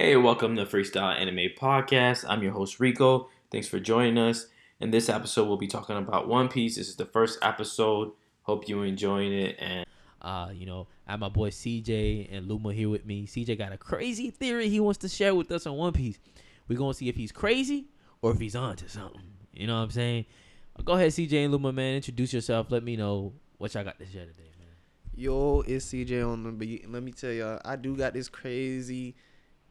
Hey, welcome to Freestyle Anime Podcast. I'm your host Rico. Thanks for joining us. In this episode, we'll be talking about One Piece. This is the first episode. Hope you're enjoying it. And Uh, you know, I have my boy CJ and Luma here with me. CJ got a crazy theory he wants to share with us on One Piece. We're gonna see if he's crazy or if he's onto something. You know what I'm saying? Go ahead, CJ and Luma, man. Introduce yourself. Let me know what y'all got to share today, man. Yo, it's CJ on the beat. Let me tell y'all, I do got this crazy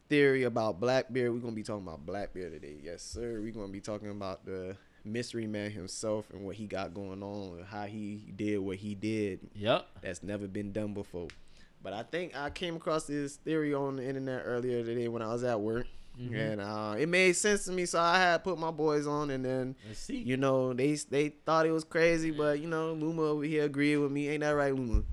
theory about Blackbeard. We're gonna be talking about Blackbeard today. Yes, sir. We're gonna be talking about the mystery man himself and what he got going on and how he did what he did Yep. that's never been done before. But I think I came across this theory on the internet earlier today when I was at work. Mhm. And uh, it made sense to me, so I had put my boys on, and then you know they they thought it was crazy, but you know Luma over here agreed with me. Ain't that right, Luma?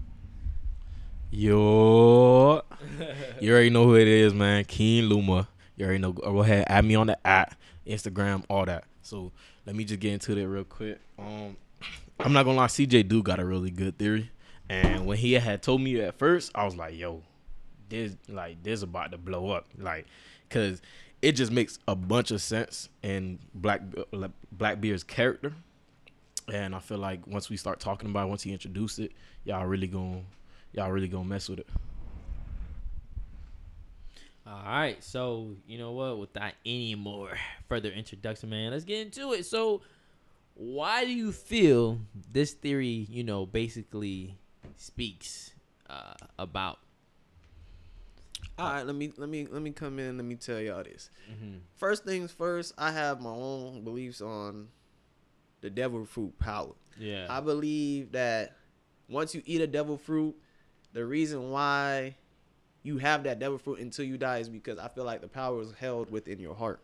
Yo, you already know who it is, man. Keen Luma. You already know. Go ahead, add me on the app, Instagram, all that. So let me just get into that real quick. Um, I'm not gonna lie, CJ do got a really good theory, and when he had told me at first, I was like, yo, this like this about to blow up, like, cause it just makes a bunch of sense in Black Blackbeard's character, and I feel like once we start talking about, it, once he introduced it, y'all really gonna y'all really gonna mess with it. All right, so you know what? Without any more further introduction, man, let's get into it. So, why do you feel this theory, you know, basically speaks uh, about? All right, let me let me let me come in. Let me tell y'all this. Mm-hmm. First things first, I have my own beliefs on the devil fruit power. Yeah. I believe that once you eat a devil fruit, the reason why you have that devil fruit until you die is because I feel like the power is held within your heart.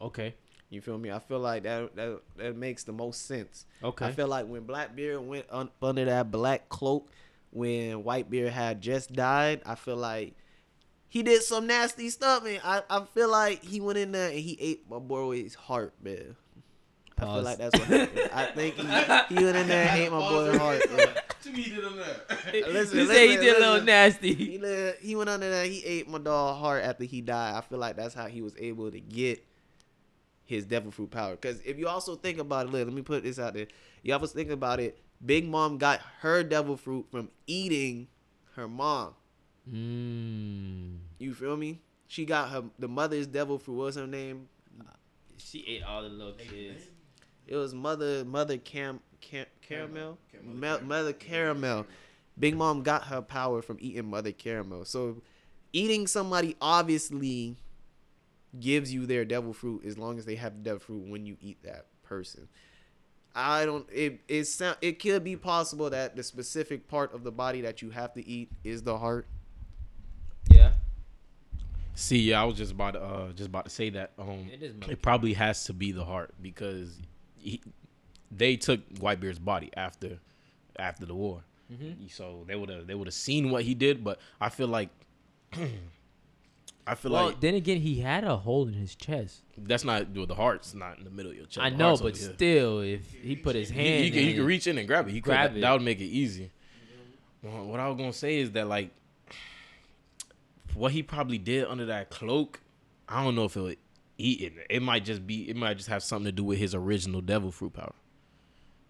okay. You feel me? I feel like that that, that makes the most sense. Okay. I feel like when Blackbeard went un- under that black cloak, when Whitebeard had just died, I feel like he did some nasty stuff, and I, I feel like he went in there and he ate my boy's heart, man. I feel like that's what happened. I think he, he went in there and ate my boy's heart. Man. Listen, you say he listen, did a little nasty. He, li- he went under there. He ate my dog heart after he died. I feel like that's how he was able to get his devil fruit power. Because if you also think about it, look, let me put this out there. Y'all was thinking about it? Big Mom got her devil fruit from eating her mom. Mm. You feel me? She got her the mother's devil fruit. What was her name? She ate all the little kids. It was mother mother cam, cam Carmel Mel- mother Carmel. Big mom got her power from eating mother Carmel. So eating somebody obviously gives you their devil fruit as long as they have the devil fruit when you eat that person. I don't. It it sound. It could be possible that the specific part of the body that you have to eat is the heart. Yeah. See, yeah, I was just about to uh just about to say that. Um, It is it, probably has to be the heart because he, they took Whitebeard's body after after the war, Mhm. so they would have they would have seen what he did. But I feel like I feel Well, like then again, he had a hole in his chest. that's not the heart's not in the middle of your chest. I The know, but over here. still, if he put his He- hand, he, could, in he could reach in and grab it. He Grab could, it. That would make it easy. Well, what I was gonna say is that like what he probably did under that cloak. I don't know if it would eat it. It might just be. It might just have something to do with his original devil fruit power.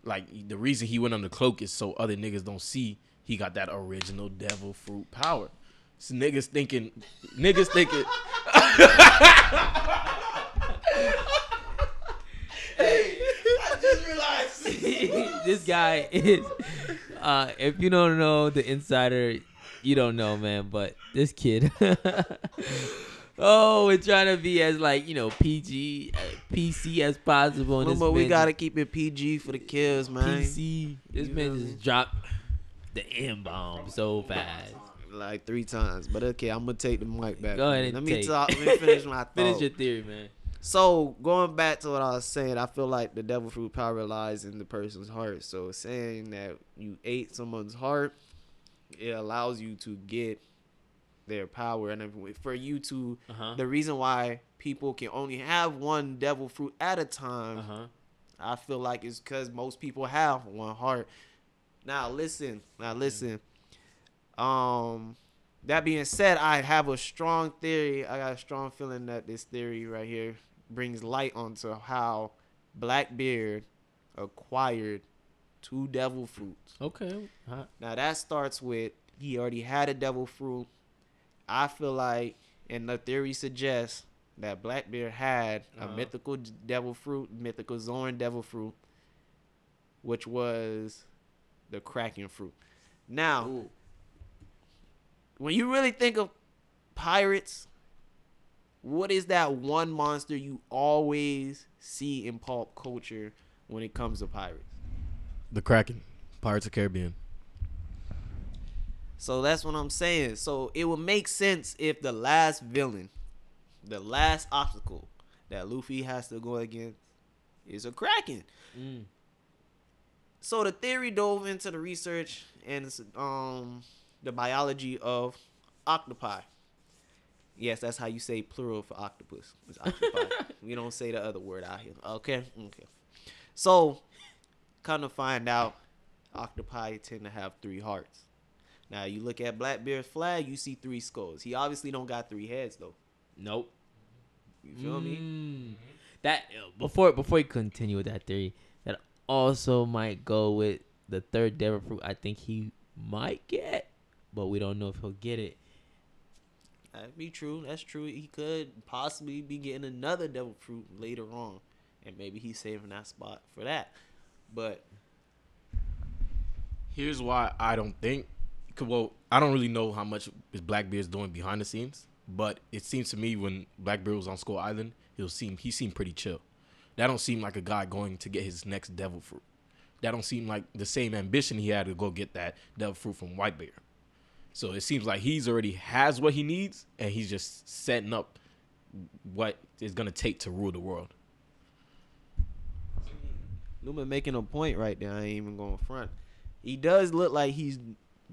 Like the reason he went under the cloak is so other niggas don't see he got that original devil fruit power. So niggas thinking, niggas thinking. Hey, I just realized this guy is. Uh, if you don't know the insider, you don't know, man. But this kid, oh, we're trying to be as like you know PG, uh, PC as possible. And But we gotta keep it PG for the kids, man. PC. This You man just dropped the M bomb so fast. Like three times. But okay, I'm gonna take the mic back. Go ahead and Let me talk. Let me finish my thought. Finish your theory, man. So going back to what I was saying, I feel like the devil fruit power lies in the person's heart. So saying that you ate someone's heart, it allows you to get their power, and for you to, Uh huh. the reason why people can only have one devil fruit at a time, Uh huh. I feel like it's because most people have one heart. Now listen, now listen. Um, that being said, I have a strong theory. I got a strong feeling that this theory right here brings light onto how Blackbeard acquired two devil fruits. Okay. Now that starts with he already had a devil fruit. I feel like, and the theory suggests that Blackbeard had a Uh-huh. mythical devil fruit, mythical Zoan devil fruit, which was the Kraken fruit. Now, when you really think of pirates, what is that one monster you always see in pulp culture when it comes to pirates? The Kraken, Pirates of Caribbean. So that's what I'm saying. So it would make sense if the last villain, the last obstacle that Luffy has to go against is a Kraken. Mm. So the theory dove into the research and um the biology of octopi. Yes, that's how you say plural for octopus. It's octopi. we don't say the other word out here. Okay, okay. So, kind of find out, octopi tend to have three hearts. Now you look at Blackbeard's flag, you see three skulls. He obviously don't got three heads though. Nope. You feel me? Mm. That before before you continue with that theory, that also might go with the third devil fruit. I think he might get, but we don't know if he'll get it. That'd be true. That's true. He could possibly be getting another devil fruit later on, and maybe he's saving that spot for that. But Here's why I don't think. Well, I don't really know how much is Blackbeard's doing behind the scenes, but it seems to me when Blackbeard was on Skull Island, he'll seem he seemed pretty chill. That don't seem like a guy going to get his next devil fruit. That don't seem like the same ambition he had to go get that devil fruit from Whitebeard. So it seems like he's already has what he needs, and he's just setting up what it's gonna take to rule the world. Newman making a point right there. I ain't even going front. He does look like he's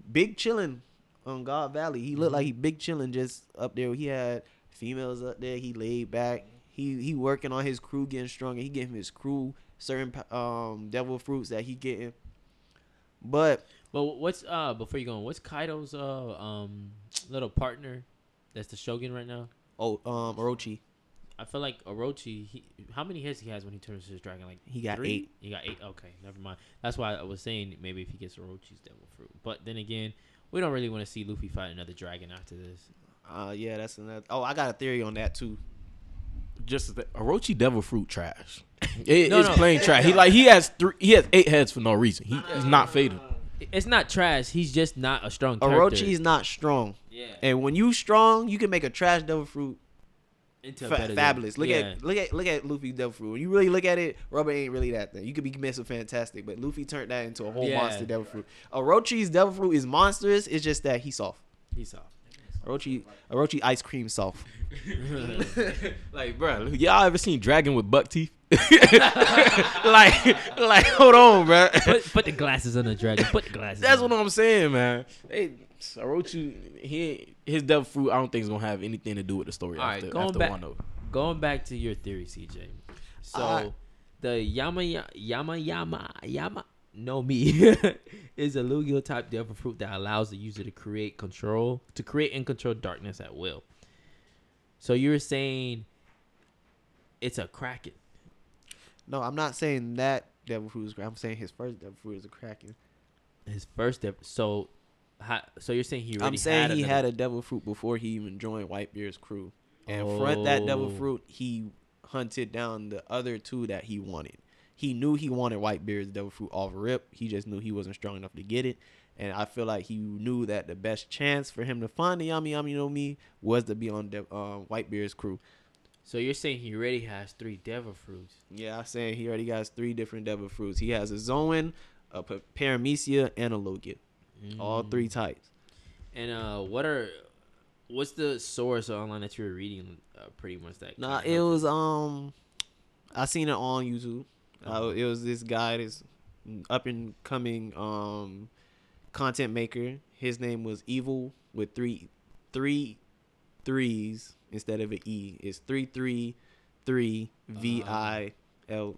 big chilling on God Valley. He looked like he big chilling just up there. He had females up there. He laid back. He he working on his crew getting stronger. He giving his crew certain um devil fruits that he getting. But But what's uh before you go on, what's Kaido's uh um little partner that's the Shogun right now? oh um Orochi, I feel like Orochi. He, how many hits he has when he turns his dragon? Like he got three? eight. He got eight. Okay, never mind. That's why I was saying maybe if he gets Orochi's devil fruit. But then again, we don't really want to see Luffy fight another dragon after this. Uh yeah, that's another. Oh, I got a theory on that too. Just the Orochi devil fruit trash. It- No, it's no. plain trash. He like he has three. He has eight heads for no reason. He, he's not faded. It's not trash. He's just not a strong character. Orochi's not strong, yeah. and when you strong, you can make a trash devil fruit Into a fa- better than- fabulous. Look yeah. at look at look at Luffy Devil Fruit. When you really look at it, Rubber ain't really that thing. You could be Mr. Fantastic, but Luffy turned that into a whole Yeah. monster Devil Fruit. Orochi's Devil Fruit is monstrous. It's just that he's soft. He's soft. Orochi Orochi ice cream soft. like, bro, y'all ever seen Dragon with buck teeth? like, like, hold on, bro. put, put the glasses on the dragon. Put the glasses. That's on. what I'm saying, man. They, Orochi, he his devil fruit. I don't think is gonna have anything to do with the story All right, after, going after back- Wano. Going back to your theory, CJ. So Alright. the Yama Yama Yama Yama no me is a Logia type devil fruit that allows the user to create control to create and control darkness at will. So you're saying it's a Kraken. No, I'm not saying that Devil Fruit is. I'm saying his first Devil Fruit is a Kraken. His first dev- so ha, so you're saying he already I'm saying had he another- had a Devil Fruit before he even joined Whitebeard's crew. And front that Devil Oh. Fruit, he hunted down the other two that he wanted. He knew he wanted Whitebeard's Devil Fruit off rip. He just knew he wasn't strong enough to get it. And I feel like he knew that the best chance for him to find the Yami Yami no Mi was to be on De- um, Whitebeard's crew. So you're saying he already has three devil fruits. Yeah, I'm saying he already has three different Devil Fruits. He has a Zoan, a Pa- Paramecia, and a Logia. All three types. And uh, what are what's the source online that you were reading? Uh, pretty much that. Nah, it was um, I seen it on YouTube. Uh, it was this guy, this up and coming um, content maker. His name was Evil with three, three, threes instead of an E. It's three three three V I L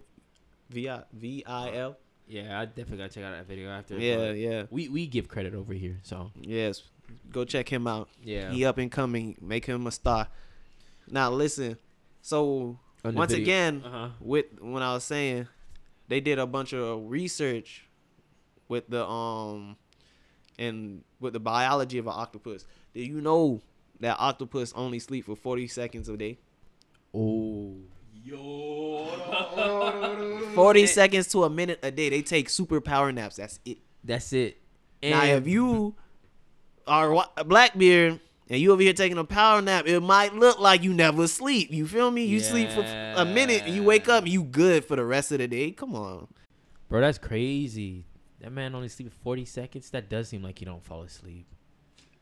V I V I L. Yeah, I definitely gotta check out that video after. Yeah, yeah, We we give credit over here, so yes. Go check him out. yeah. He up and coming. Make him a star. Now listen. So On once video- again, uh-huh. with when I was saying, they did a bunch of research with the um and with the biology of an octopus. Do you know that octopus only sleep for forty seconds a day? Oh. Forty seconds to a minute a day. They take super power naps. That's it. That's it. And now, if you are wa- a Blackbeard and you over here taking a power nap, it might look like you never sleep. You feel me? You sleep for a minute and you wake up, you good for the rest of the day. Come on. bro, that's crazy. That man only sleep 40 seconds. That does seem like he don't fall asleep.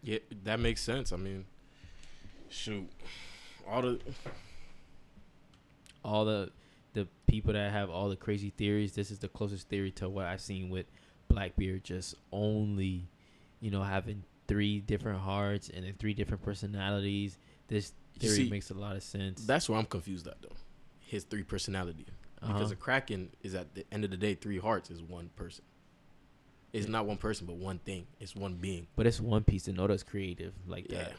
Yeah, that makes sense. I mean, shoot, all the All the the people that have all the crazy theories, this is the closest theory to what I've seen with Blackbeard just only, you know, having three different hearts and then three different personalities. This theory see, makes a lot of sense. that's where I'm confused at though. His three personality, Uh-huh. because a kraken is at the end of the day, three hearts is one person. It's not one person, but one thing. It's one being. but it's One Piece and Oda's creative like Yeah. that.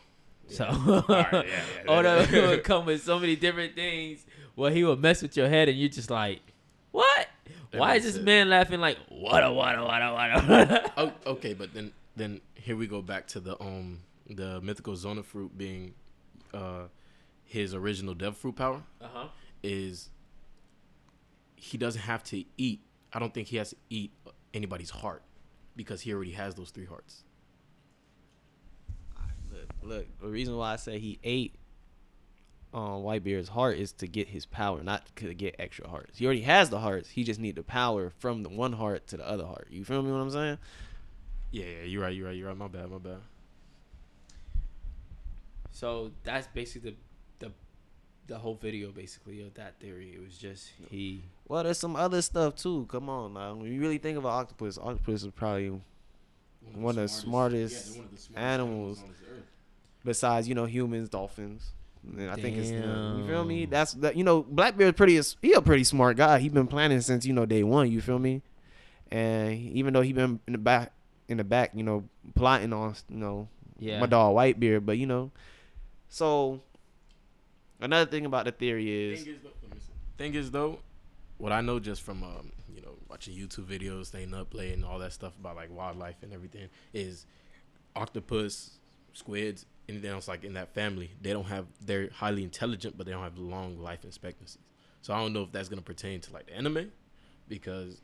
So right, yeah, yeah. Oda would come with so many different things where he would mess with your head and you're just like, what? That Why is this sense. man laughing like wada wada wada wada? oh, okay, but then then here we go back to the um the mythical zona fruit being uh his original devil fruit power uh-huh. is he doesn't have to eat. I don't think he has to eat anybody's heart because he already has those three hearts. Look, look, the reason why I say he ate um, Whitebeard's heart is to get his power, not to get extra hearts. He already has the hearts. He just need the power from the one heart to the other heart. You feel me? What I'm saying? Yeah, yeah, you're right, you're right, you're right. My bad, my bad. So that's basically the the the whole video basically of that theory. It was just he Well, there's some other stuff too. Come on, now. When you really think of an octopus, octopus is probably One of the smartest animals. on this earth. besides you know humans, dolphins. And I think it's you feel me. That's that you know Blackbeard's pretty he a pretty smart guy. He been planning since you know day one. You feel me? And even though he been in the back in the back, you know, plotting on you know yeah. my dog Whitebeard, but you know, so another thing about the theory is Thing is, though, let me see. thing is though, what I know just from um, you know watching YouTube videos, staying up late, and all that stuff about like wildlife and everything is octopus, squids, anything else like in that family. They don't have they're highly intelligent, but they don't have long life expectancies. So I don't know if that's gonna pertain to like the anime, because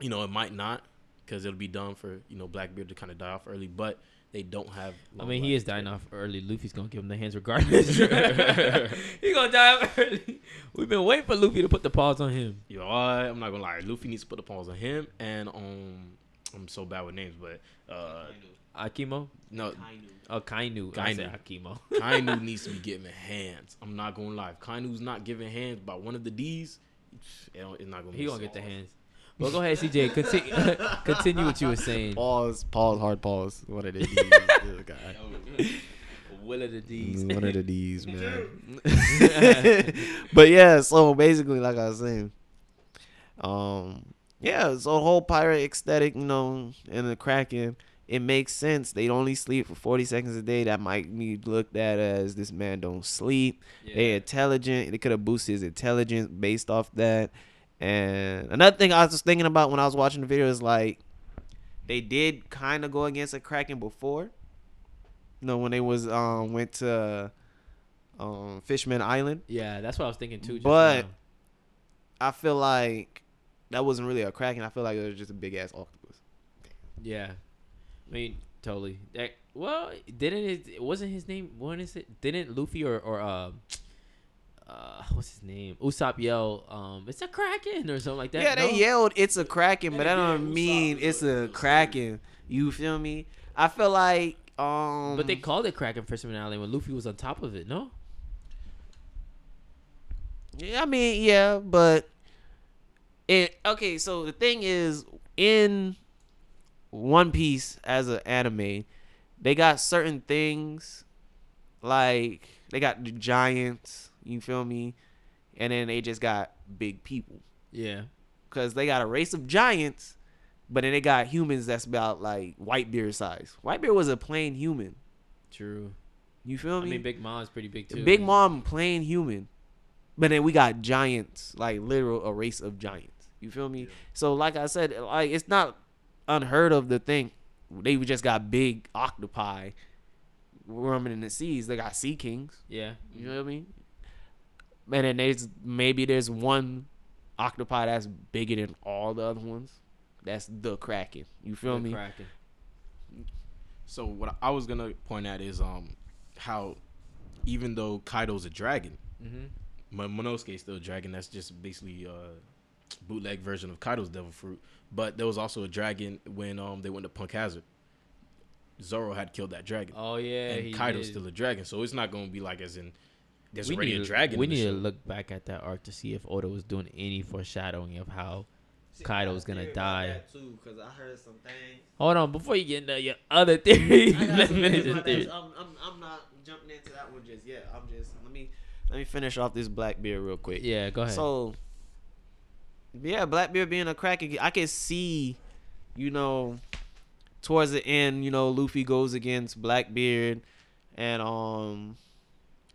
you know it might not, because it'll be done for you know Blackbeard to kind of die off early, but they don't have. I long mean, he is dying off early. Luffy's gonna give him the hands regardless. he gonna die off early. We've been waiting for Luffy to put the paws on him. Yo, I, I'm not gonna lie. Luffy needs to put the paws on him and on. I'm so bad with names, but uh, Akimo? no, Oh, Kainu. I said Akimo. Kainu needs to be giving hands. I'm not gonna lie. If Kainu's not giving hands by one of the D's, it don't- it's not gonna. He gonna get the hands. Well, go ahead, CJ. Continue. continue what you were saying. pause, pause, hard pause. One of the D's, this guy. Will of the D's. One of the D's, man. but yeah, so basically, like I was saying, um, yeah, so the whole pirate aesthetic, you know, and the Kraken, it makes sense. They only sleep for forty seconds a day. That might be looked at as this man don't sleep. They intelligent. They could have boosted his intelligence based off that. And another thing I was just thinking about when I was watching the video is like, they did kind of go against a Kraken before. You know, when they was um went to um Fishman Island. Yeah, that's what I was thinking too. Just But- now. I feel like that wasn't really a Kraken. I feel like it was just a big ass octopus. yeah, I mean, totally. That, well, didn't it? Wasn't his name? What is it? Didn't Luffy or or um, uh, what's his name? Usopp yell, um, it's a kraken or something like that. yeah, they no? yelled it's a Kraken, but that don't mean was it's a- Kraken. You feel me? I feel like um But they called it Kraken Fisherman Island when Luffy was on top of it. No. Yeah, I mean, yeah, but it okay. So the thing is, in One Piece as an anime, they got certain things like they got the giants. You feel me? And then they just got big people. Yeah. because they got a race of giants, but then they got humans that's about like white Whitebeard size. White Whitebeard was a plain human. True. You feel me? I me? mean, Big Mom's pretty big too. Big Mom plain human, but then we got giants, like literal a race of giants. You feel me? So like I said, like it's not unheard of to think they just got big octopi roaming in the seas. They got sea kings. Yeah. You know what I mean? And then there's maybe there's one octopi that's bigger than all the other ones. That's the Kraken. You feel The me? Kraken. So what I was gonna point at is um how even though Kaido's a dragon, Mm-hmm. Mon- Momonosuke is still a dragon. That's just basically a bootleg version of Kaido's Devil Fruit. But there was also a dragon when um they went to Punk Hazard. Zoro had killed that dragon, Oh yeah. and he Kaido's did. still a dragon. So it's not gonna be like as in there's we already need a dragon. We in the need to look back at that arc to see if Oda was doing any foreshadowing of how Kaido's gonna die. too, cause I heard some things. Hold on, before you get into your other theory, let's finish this theory. I'm, I'm, I'm not jumping into that one just yet. I'm just let me let me finish off this Blackbeard real quick. Yeah, go ahead. So, yeah, Blackbeard being a crack, I can see, you know, towards the end, you know, Luffy goes against Blackbeard, and um,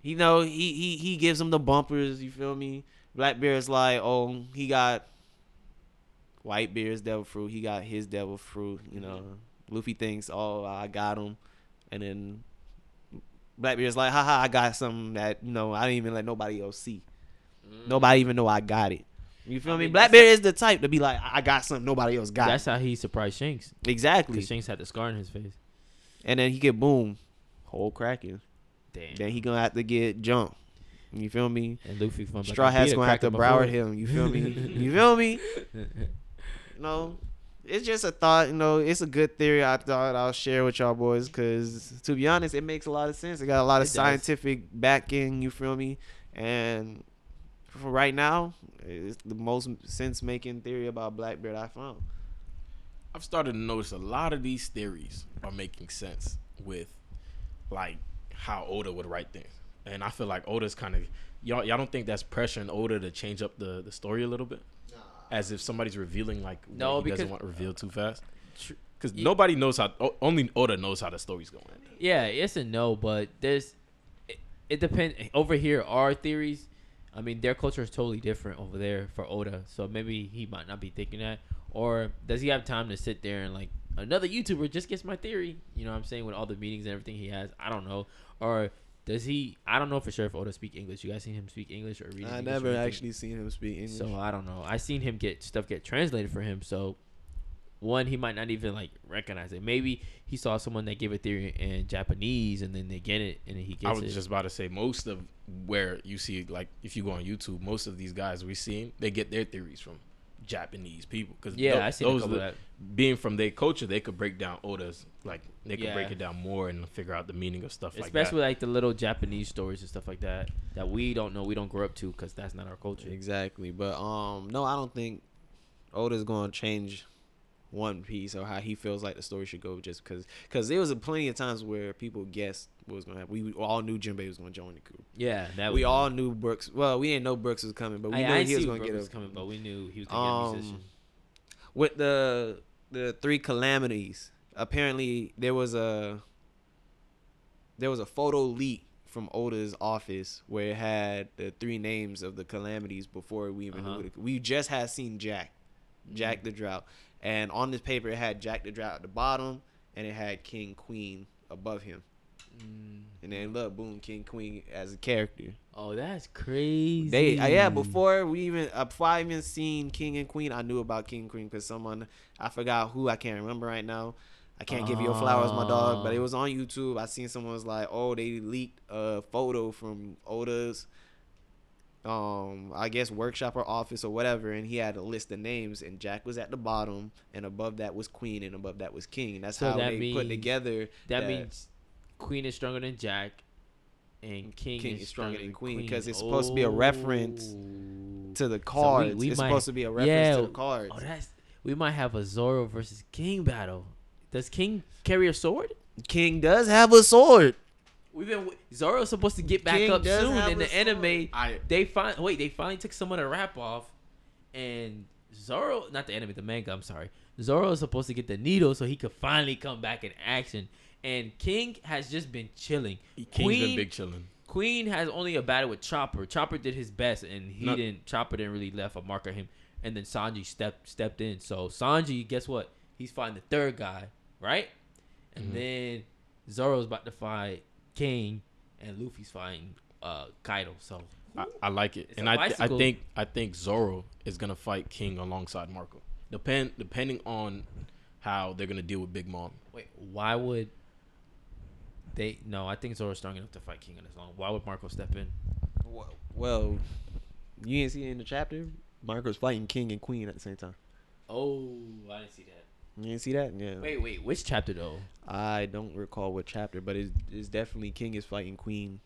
you know, he he he gives him the bumpers. You feel me? Blackbeard's like, oh, he got Whitebeard's devil fruit. He got his devil fruit. You know, Luffy thinks, oh, I got him, and then Blackbeard's like, haha, I got something that you know I didn't even let nobody else see. Nobody even know I got it. You feel I me? mean, Blackbeard is the type to be like, I got something nobody else got. That's how he surprised Shanks. exactly. Because Shanks had the scar in his face. And then he get boom, whole cracking. Damn. Then he gonna have to get jumped. You feel me? and Luffy from Straw Hat's gonna have to Broward him. You feel me? you feel me? You know, it's just a thought. You know, it's a good theory. I thought I'll share with y'all boys because, to be honest, it makes a lot of sense. It got a lot It of does. scientific backing. You feel me? And for right now, it's the most sense making theory about Blackbeard I found. I've started to notice a lot of these theories are making sense with like how Oda would write things. And I feel like Oda's kind of y'all y'all don't think that's pressuring Oda to change up the, the story a little bit? As if somebody's revealing like what No, he because- doesn't want revealed too fast. Because Ye- nobody knows how only Oda knows how the story's going. Yeah, yes and no, but there's it, it depends over here our theories. I mean, their culture is totally different over there for Oda, so maybe he might not be thinking that. Or does he have time to sit there and like another YouTuber just gets my theory? You know what I'm saying with all the meetings and everything he has. I don't know. Or does he? I don't know for sure if Oda speak English. You guys seen him speak English or read? I English never actually seen him speak English. So I don't know. I seen him get stuff get translated for him. So one, he might not even like recognize it. Maybe he saw someone that gave a theory in Japanese and then they get it and he gets it. I was it. just about to say most of where you see like if you go on YouTube, most of these guys we see they get their theories from Japanese people because yeah, I seen a those couple are of the- that. being from their culture, they could break down Oda's like they could break it down more and figure out the meaning of stuff like Especially that. like the little Japanese stories and stuff like that that we don't know, we don't grow up to because that's not our culture. Exactly, but um, no, I don't think Oda's gonna change One Piece or how he feels like the story should go. Just because, because there was a plenty of times where people guessed what was gonna happen. We all knew Jinbei was gonna join the crew. Yeah, that we all knew Brooks. Well, we didn't know Brooks was coming, but we I, knew I he was gonna get Brook was coming, but we knew he was gonna get a um musician. with the the three calamities. Apparently, there was a there was a photo leak from Oda's office where it had the three names of the calamities before we even Uh-huh. knew it. We just had seen Jack, Jack the Drought, and on this paper it had Jack the Drought at the bottom, and it had King Queen above him. Mm. And then look, boom, King Queen as a character. Oh, that's crazy. They uh, yeah. Before we even uh, before I even seen King and Queen, I knew about King and Queen because someone I forgot who I can't remember right now. I can't give you your flowers, my dog. But it Oh. was on YouTube. I seen someone was like, oh, they leaked a photo from Oda's, um, I guess workshop or office or whatever, and he had a list of names, and Jack was at the bottom, and above that was Queen, and above that was King. And that's So how that they put together. that means Queen is stronger than Jack, and King, King is, stronger than Queen, because it's supposed to be a reference Oh. to the cards. we it's might- supposed to be a reference yeah, to the cards. Oh, that's we might have a Zoro versus King battle. Does King carry a sword? King does have a sword. We've been Zoro's supposed to get back King up soon in a the anime. I They find wait, they finally took someone to rap off, and Zoro, not the anime, the manga. I'm sorry. Zoro is supposed to get the needle so he could finally come back in action. And King has just been chilling. King's Queen- been big chilling. Queen has only a battle with Chopper. Chopper did his best, and he No- didn't. Chopper didn't really left a mark on him. And then Sanji stepped stepped in. So Sanji, guess what? He's fighting the third guy, right? And Mhm. then Zoro's about to fight King, and Luffy's fighting uh Kaido. So I, I like it, It's and a I th- I think I think Zoro is gonna fight King alongside Marco. Depend depending on how they're gonna deal with Big Mom. wait, why would they? No, I think Zoro's strong enough to fight King on his own. Why would Marco step in? Well, well, you didn't see it in the chapter. Marco's fighting King and Queen at the same time. Oh, I didn't see that. You didn't see that? Yeah. Wait, wait, which chapter though? I don't recall what chapter, but it's, it's definitely King is fighting Queen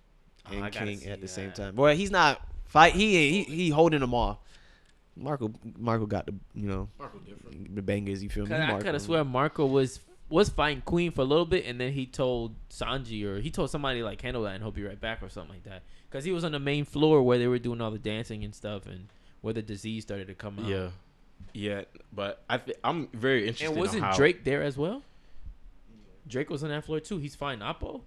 Oh, and I gotta King see at the same time. Boy, he's not fight. He he he holding them off. Marco Marco got the you know Marco different. the bangers. You feel me? Cause I Marco. could have swear Marco was was fighting Queen for a little bit, and then he told Sanji or he told somebody like handle that and he'll be right back or something like that. Cause he was on the main floor where they were doing all the dancing and stuff, and where the disease started to come out. Yeah, yeah, but I th- I'm very interested. and wasn't how, Drake there as well? Drake was on that floor too. He's fighting Apoo.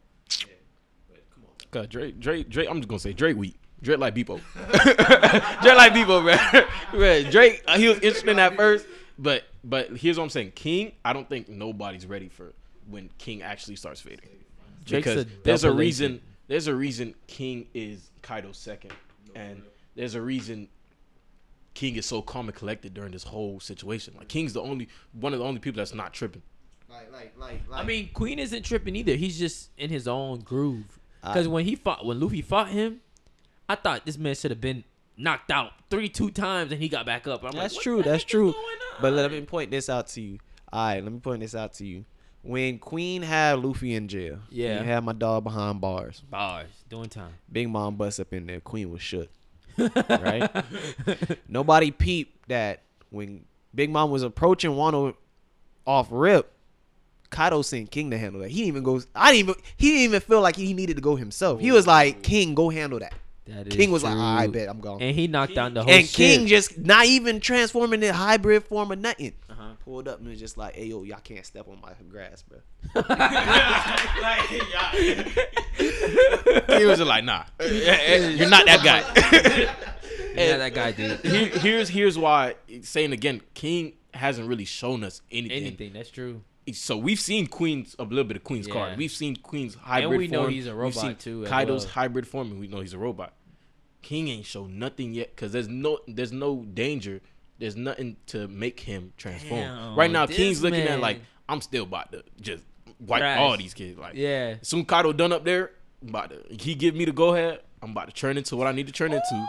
Cause Drake, Drake, Drake. I'm just gonna say Drake weak. Drake like Bebo. Drake like Bebo, man. Man, Drake, uh, he was interesting at first, but but here's what I'm saying. King, I don't think nobody's ready for when King actually starts fading. Drake's because a there's a reason. agent. There's a reason King is Kaido's second, and there's a reason King is so calm and collected during this whole situation. Like King's the only one of the only people that's not tripping. Like like like. like. I mean, Queen isn't tripping either. He's just in his own groove. Because when he fought, when Luffy fought him, I thought this man should have been knocked out three, two times, and he got back up. I'm like, That's what true. the That's heck is true. going But let me point this out to you. All right, let me point this out to you. When Queen had Luffy in jail, Yeah. he had my dog behind bars. bars doing time. Big Mom bust up in there. Queen was shook. Right? Nobody peeped that when Big Mom was approaching Wano off rip, Kaido sent King to handle that. He didn't even go. I didn't even. He didn't even feel like he needed to go himself. He was like, "King, go handle that." That is King was like, "I bet I'm gone." and he knocked down the whole And. King just not even transforming in hybrid form or nothing. Uh-huh. Pulled up and was just like, "Hey yo, y'all can't step on my grass, bro." He was just like, nah, eh, eh, eh, you're not that guy. yeah, that guy did Here- here's here's why saying again, King hasn't really shown us anything. anything. That's true. So we've seen Queen's a little bit of Queen's Yeah. card. We've seen Queen's hybrid form. we know form. he's a We've robot, seen too, Kaido's well. hybrid form, and we know he's a robot. King ain't shown nothing yet because there's no there's no danger. There's nothing to make him transform. Damn, right now, King's looking man. at like I'm still about to just wipe Trash. all these kids. Like Yeah. soon Kaido done up there, I'm about to he give me the go ahead. I'm about to turn into what I need to turn into,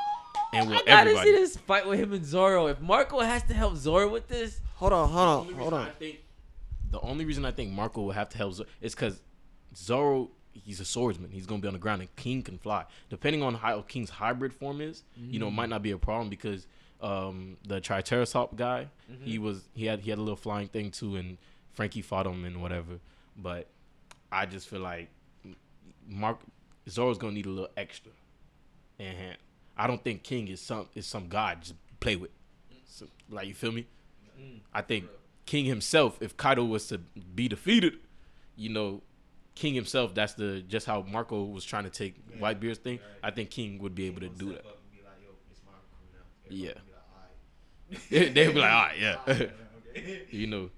and I with gotta everybody. see this fight with him and Zoro. If Marco has to help Zoro with this, Hold on, hold on, hold on. I think the only reason I think Marco will have to help Zoro is because Zoro he's a swordsman. He's gonna be on the ground, and King can fly. Depending on how King's hybrid form is, you know, it mm-hmm. might not be a problem because um, the Triceratops guy, he was he had he had a little flying thing too, and Franky fought him and whatever. But I just feel like Mark Zoro's gonna need a little extra And. I don't think King is some is some god just play with. So, like you feel me? I think King himself, if Kaido was to be defeated, you know, King himself, that's the just how Marco was trying to take Whitebeard's thing. I think King would be able to do that. Yeah. They'd be like, all right, yeah. you know,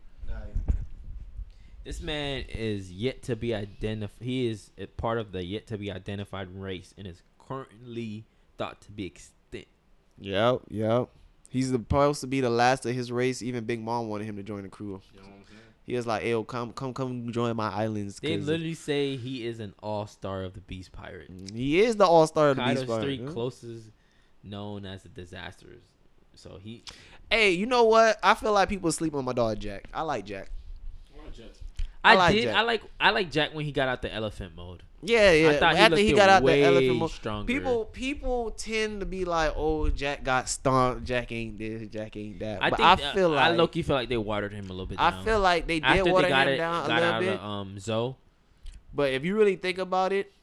this man is yet to be identified. He is a part of the yet to be identified race and is currently thought to be extinct. Yep, yep. He's supposed to be the last of his race. Even Big Mom wanted him to join the crew. He was like, "Yo, come, come, come, join my islands." They 'cause literally say he is an all star of the Beast Pirate. Mm, he is the all star of the Beast Pirate. three yeah. closest known as the disasters. So he Hey, you know what? I feel like people sleep on my dog Jack. I like Jack. I, I like did Jack. I like I like Jack when he got out the elephant mode. Yeah, yeah. thought he After he looked got out the elephant mode, stronger. people people tend to be like, "Oh, Jack got stomped. Jack ain't this. Jack ain't that." I but think I uh, feel like I low key feel like they watered him a little bit. I feel like they did after water they got him it down a little bit. of um Zoe. But if you really think about it,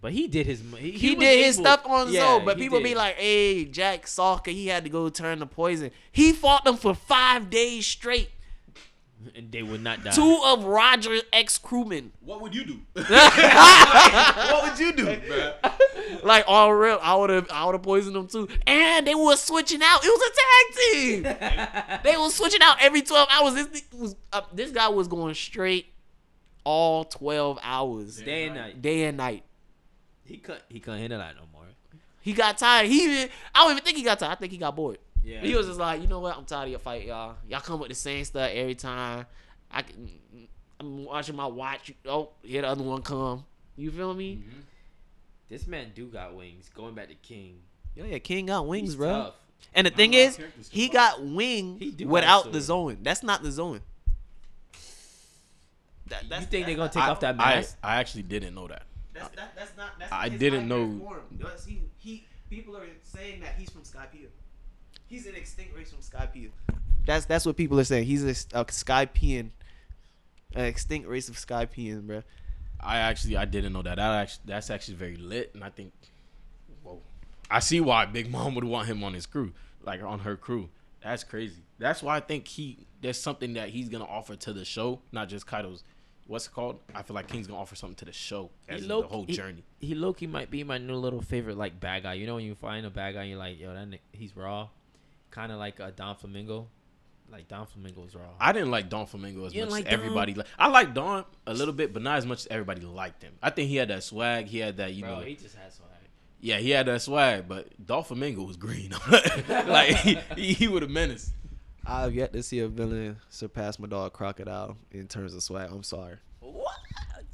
But he did his. He, He, was did his able- stuff on his Yeah, own, but people did. be like, "Hey, Jack Sawker, he had to go turn the poison." He fought them for five days straight. and they would not die. Two of Roger's ex crewmen, What would you do? what would you do, man? like all real, I would have, I would have poisoned them too. And they were switching out. It was a tag team. they were switching out every twelve hours. This was, uh, this guy was going straight all twelve hours, Day and night. day and night. He couldn't. He couldn't handle that no more. He got tired. He even, I don't even think he got tired. I think he got bored. Yeah. He was just like, you know what? I'm tired of your fight, y'all. Y'all come with the same stuff every time. I can, I'm watching my watch. Oh, here the other one come. You feel me? Mm-hmm. This man do got wings. Going back to King. Yeah, yeah. King got wings, He's bro. tough. And the thing is, he can got wing He without the zone. That's not the zone. That, You that's, think they're gonna take I, off that I, mask? I actually didn't know that. That's, that, that's not. That's I didn't know- That's- He, he, people are saying that he's from Skypiea. He's an extinct race from Skypiea. That's that's what people are saying. He's a, a Skypiean, an extinct race of Skypiean, bro. I actually I didn't know that. That actually that's actually very lit, and I think, whoa, I see why Big Mom would want him on his crew, like on her crew. That's crazy. That's why I think he there's something that he's gonna offer to the show, not just Kaido's. What's it called? I feel like King's gonna offer something to the show as the low- whole he- journey. He Loki might be my new little favorite like bad guy. You know when you find a bad guy, and you're like, yo, that he's raw, kind of like uh, Don Flamingo. Like Don Flamingo's raw. I didn't like Don Flamingo as You much like as everybody. Li- I like Don a little bit, but not as much as everybody liked him. I think he had that swag. He had that, you Bro, know. he just had swag. yeah, he had that swag, but Don Flamingo was green. like he, he would have menaced. I've yet to see a villain surpass my dog Crocodile in terms of swag. I'm sorry. What?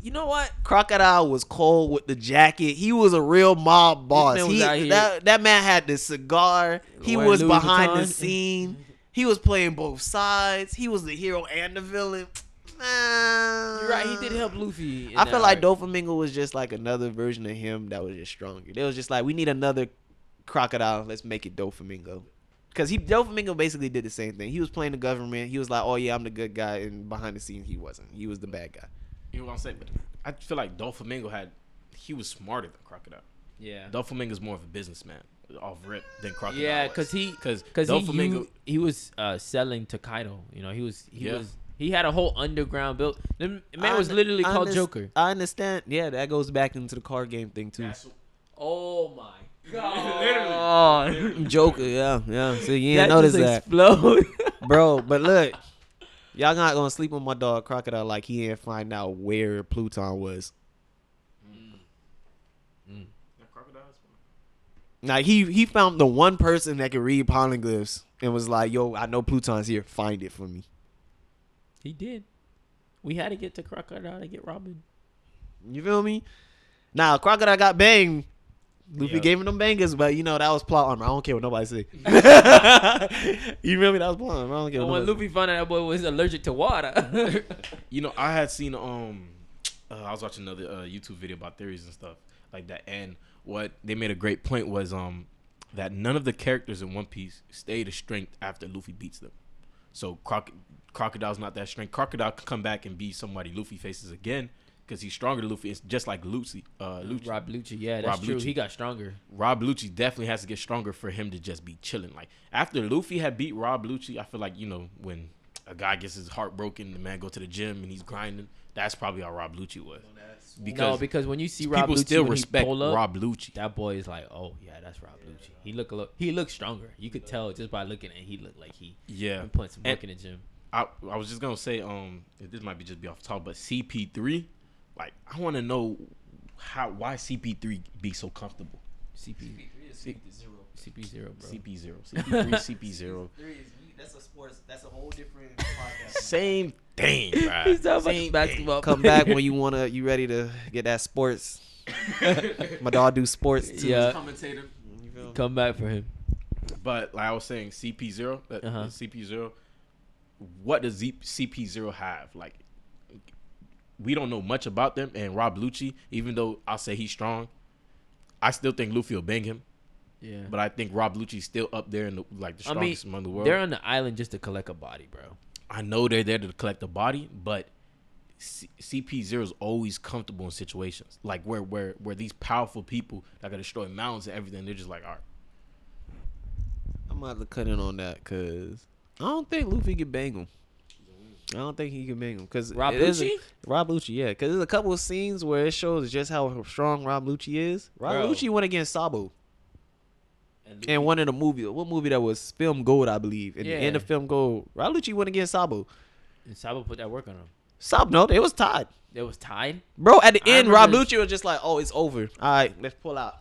You know what? Crocodile was cold with the jacket. He was a real mob boss. He, that, that man had the cigar. He Wearing was Louis behind the scene. He was playing both sides. He was the hero and the villain. Man. You're right. He did help Luffy. I feel like arc. Doflamingo was just like another version of him that was just stronger. They was just like, we need another crocodile. Let's make it Doflamingo. Because he Doflamingo basically did the same thing. He was playing the government. He was like, oh yeah, I'm the good guy, and behind the scenes he wasn't. He was the bad guy. You know what I'm saying? But I feel like Doflamingo had he was smarter than Crocodile. Yeah. Doflamingo's more of a businessman off rip than Crocodile. Yeah, because he because because he, Doflamingo. he was uh, selling to Kaido. You know, he was he Yeah. was he had a whole underground built. The man was literally I called underst- Joker. I understand. Yeah, that goes back into the card game thing too. That's- Oh my Oh. Literally. Joker, yeah, yeah. So you didn't notice just that, explode. bro. But look, y'all not gonna sleep on my dog Crocodile like he didn't find out where Pluton was. Mm. Mm. Now he he found the one person that could read poneglyphs and was like, "Yo, I know Pluton's here. Find it for me." he did. We had to get to Crocodile to get Robin. You feel me? Now Crocodile got banged. Luffy Yeah. gave him them bangers, but you know that was plot armor. I don't care what nobody say. you remember? That was plot armor. I don't care. And What when nobody Luffy found out that boy was allergic to water. You know, I had seen um, uh, I was watching another uh, YouTube video about theories and stuff like that, and what they made a great point was um that none of the characters in One Piece stay to strength after Luffy beats them. So Croc- Crocodile's not that strength. Crocodile can come back and be somebody Luffy faces again because he's stronger than Luffy. It's just like Lucy, uh, Lucci. Rob Lucci, yeah, that's Rob true. Lucci. He got stronger. Rob Lucci definitely has to get stronger for him to just be chilling. Like after Luffy had beat Rob Lucci, I feel like you know when a guy gets his heart broken, the man go to the gym and he's grinding. That's probably how Rob Lucci was. no, Because because when you see Rob people Lucci still when he respect up, Rob Lucci. that boy is like, oh yeah, that's Rob Lucci. He look a look, he looks stronger. You could tell just by looking at. him, He looked like he Yeah, been putting some And- work in the gym. I, I was just gonna say, um, this might be just be off the top, but CP3, like I want to know how why CP3 be so comfortable. CP CP zero, CP bro. CP0, CP3, CP0, That's a sports. That's a whole different podcast. same thing, bruh. He's talking about Same basketball. Come back when you wanna. You ready to get that sports? My dog do sports too. Yeah. Commentator. You feel me? Come back for him. But like I was saying, CP0, uh, Uh-huh. CP0, what does CP0 have? Like, we don't know much about them. And Rob Lucci, even though I'll say he's strong, I still think Luffy will bang him. Yeah. But I think Rob Lucci's still up there in the like the I mean, strongest among the world. they're on the island just to collect a body, bro. I know they're there to collect a body, but C- CP0 is always comfortable in situations like where where where these powerful people that can destroy mountains and everything. They're just like, all right. I'm gonna have to cut in on that because I don't think Luffy can bang him. I don't think he can bang him because Rob it is a- Lucci? Rob Lucci, yeah, because there's a couple of scenes where it shows just how strong Rob Lucci is. Rob Bro. Lucci went against Sabo And one of the movies. What movie that was? Film Gold, I believe. In the end Yeah. of Film Gold, Rob Lucci went against Sabo. And Sabo put that work on him. Sabo, no, it was tied, It was tied. bro. At the I end, Rob Lucci was just like, "Oh, it's over. All right, let's pull out,"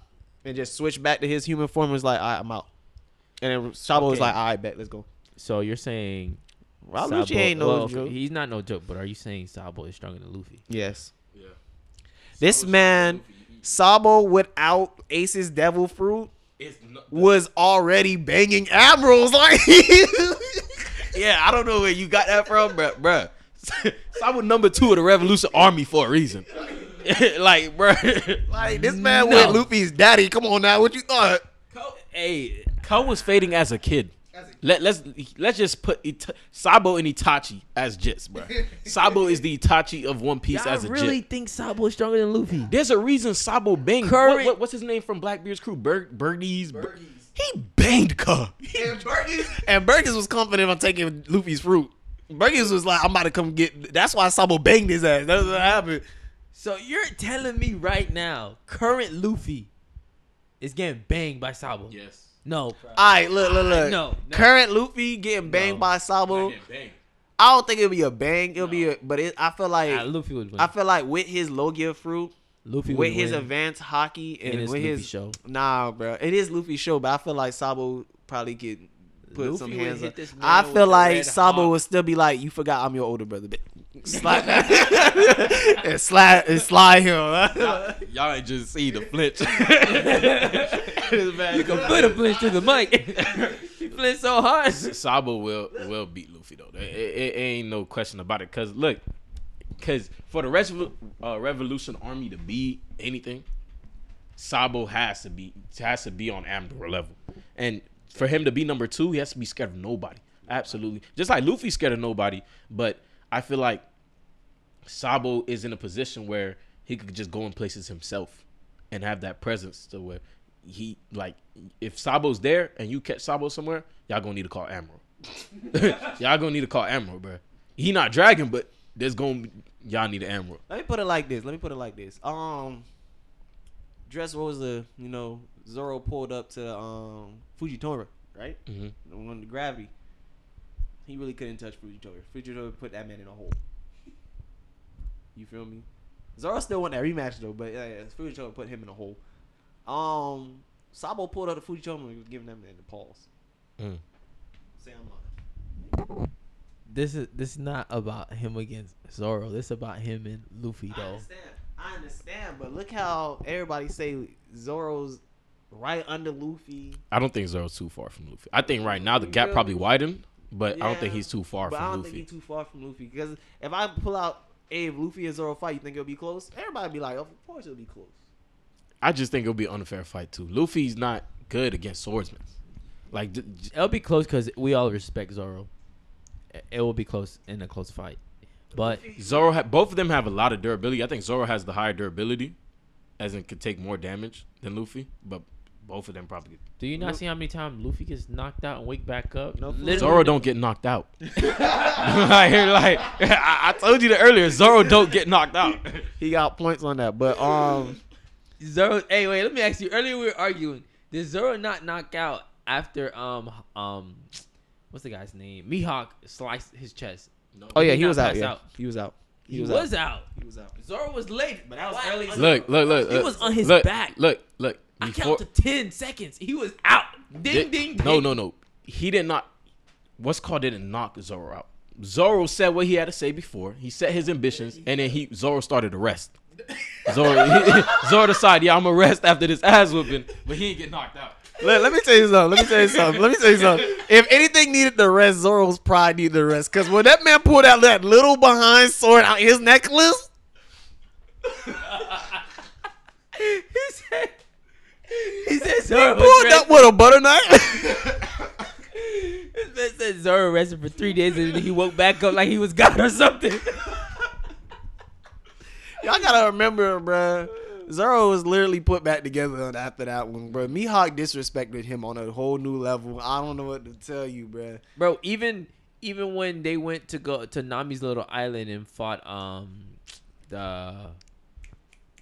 and just switch back to his human form. and Was like, "All right, I'm out." And then Sabo was like, "All right, bet, let's go." So you're saying Rob Sabo- Lucci ain't no well, joke. He's not no joke, but are you saying Sabo is stronger than Luffy? Yes. Yeah. This man, Sabo without Ace's devil fruit It's no, was already banging admirals. Like, yeah, I don't know where you got that from, bruh. bruh. Sabo number two of the Revolution Army for a reason. like, bruh. like this man No. with Luffy's daddy. Come on now, what you thought? Hey, Cole was fading as a kid. Let, let's let's just put Ita- Sabo and Itachi as jits, bro. Sabo is the Itachi of One Piece y'all as a really jit. think Sabo is stronger than Luffy? There's a reason Sabo banged. Current- What, what- what's his name from Blackbeard's crew? Berg, Birdies. He banged Ka. And Burgess, and Burgess was confident on taking Luffy's fruit. Burgess was like, I'm about to come get. That's why Sabo banged his ass. That's what happened. So you're telling me right now, current Luffy is getting banged by Sabo? Yes. No. All right, look, look, look. No, no. Current Luffy getting banged No. by Sabo. I don't think it'll be a bang. It'll be, a, but it, I feel like Nah, Luffy would win. I feel like with his Logia fruit, Luffy with his win advanced Haki, in and his with Luffy his show. nah, bro, it is Luffy's show, but I feel like Sabo probably could put Luffy some hands up. this I feel like Sabo hot. would still be like, "You forgot I'm your older brother." bitch." Slide and slide and slide him. Y'all ain't just see the flinch. You can put a flinch to the mic. he flinched so hard. Sabo will will beat Luffy though. It, it- it ain't no question about it. Cause look, cause for the rest of uh, Revolution Army to be anything, Sabo has to be has to be on Amdor level, and for him to be number two, he has to be scared of nobody. Absolutely, just like Luffy's scared of nobody. But I feel like Sabo is in a position where he could just go in places himself and have that presence to where he like if Sabo's there and you catch Sabo somewhere, y'all gonna need to call Admiral. y'all gonna need to call Admiral, bro. He not dragging, but there's gonna be, y'all need an Admiral. Let me put it like this. Let me put it like this. Um, Dressrosa, you know, Zoro pulled up to um Fujitora, right? Mm-hmm. On the gravity, he really couldn't touch Fujitora. Fujitora put that man in a hole. You feel me? Zoro still won that rematch though, but yeah, yeah Fujitora put him in a hole. Um, Sabo pulled out to Fujitora and was giving that man the pause. Mm. Say I'm lying. This is this is not about him against Zoro. This is about him and Luffy though. I though. understand. I understand, but look how everybody say Zoro's right under Luffy. I don't think Zoro's too far from Luffy. I think right now the gap probably widened, but I don't think he's too far but I from don't Luffy. think he's too far from Luffy because if I pull out, hey, if Luffy and Zoro fight, you think it'll be close? Everybody be like, of course it'll be close. I just think it'll be an unfair fight too. Luffy's not good against swordsmen. Like d- j- It'll be close because we all respect Zoro. It- It will be close in a close fight, but Zoro, ha- both of them have a lot of durability. I think Zoro has the higher durability, as in could take more damage than Luffy. But both of them probably. do you not see how many times Luffy gets knocked out and wake back up? No, Literally- Zoro don't get knocked out. like, like I, I told you that earlier. Zoro don't get knocked out. He got points on that, but um, Zoro. Hey, wait. Let me ask you. Earlier we were arguing. Did Zoro not knock out after um um, what's the guy's name? Mihawk sliced his chest. oh yeah, He he was out. Yeah, out. he was out. He, was, out. He was out. Zoro was late, but that was early. Look, look, look. He look. was on his look, back. Look, look. I Before, count to ten seconds. He was out. Ding, Did- ding, ding. No, no, no. He did not. What's called didn't knock Zoro out. Zoro said what he had to say before. He set his ambitions, and then he Zoro started to rest. Zoro, Zoro decided, yeah, I'm gonna rest after this ass whooping, but he didn't get knocked out. Let, let me tell you something. Let me tell you something. Let me tell you something. If anything needed the rest, Zoro's pride needed the rest. Because when that man pulled out that little behind sword out his necklace, he said. He said Zoro was pulled up with a butter knife. This man said Zoro rested for three days and then he woke back up like he was God or something. Y'all gotta remember, bruh. Zoro was literally put back together after that one, bro. Mihawk disrespected him on a whole new level. I don't know what to tell you, bruh. bro. Even even when they went to go to Nami's little island and fought um the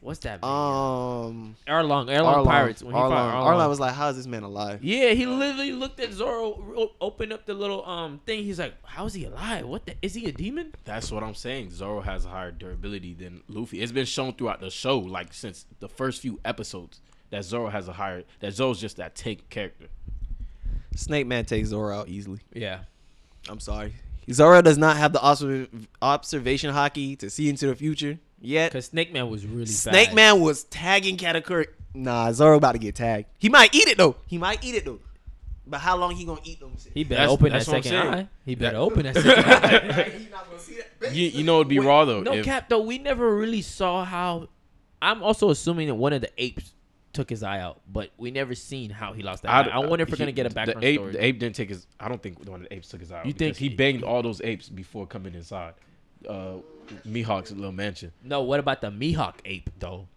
what's that man? Um, Arlong Arlong pirates when he Arlong, fought Arlong Arlong. was like, "How is this man alive?" yeah, he literally looked at Zoro, opened up the little um thing. He's like, "How is he alive? What the? Is he a demon?" That's what I'm saying. Zoro has a higher durability than Luffy. It's been shown throughout the show, like since the first few episodes, that Zoro has a higher. That Zoro's just that take character. Snake Man takes Zoro out easily. Yeah, I'm sorry. Zoro does not have the observ- observation Haki to see into the future yet. because Snake Man was really Snake fast. Man was tagging Katakuri. Nah, Zoro about to get tagged. He might eat it though. He might eat it though. But how long he gonna eat them? He better That's- open that's that what I'm second saying. eye. He better open that second eye. He not gonna see that. You, you know it'd be raw though. No if- cap though. We never really saw how. I'm also assuming that one of the apes took his eye out, but we never seen how he lost that. eye. I wonder if we're he- gonna get a background the ape, story. The ape didn't take his. I don't think one of the apes took his eye. out You because think- he banged all those apes before coming inside? Uh, Mihawk's little mansion. no, what about the Mihawk ape though?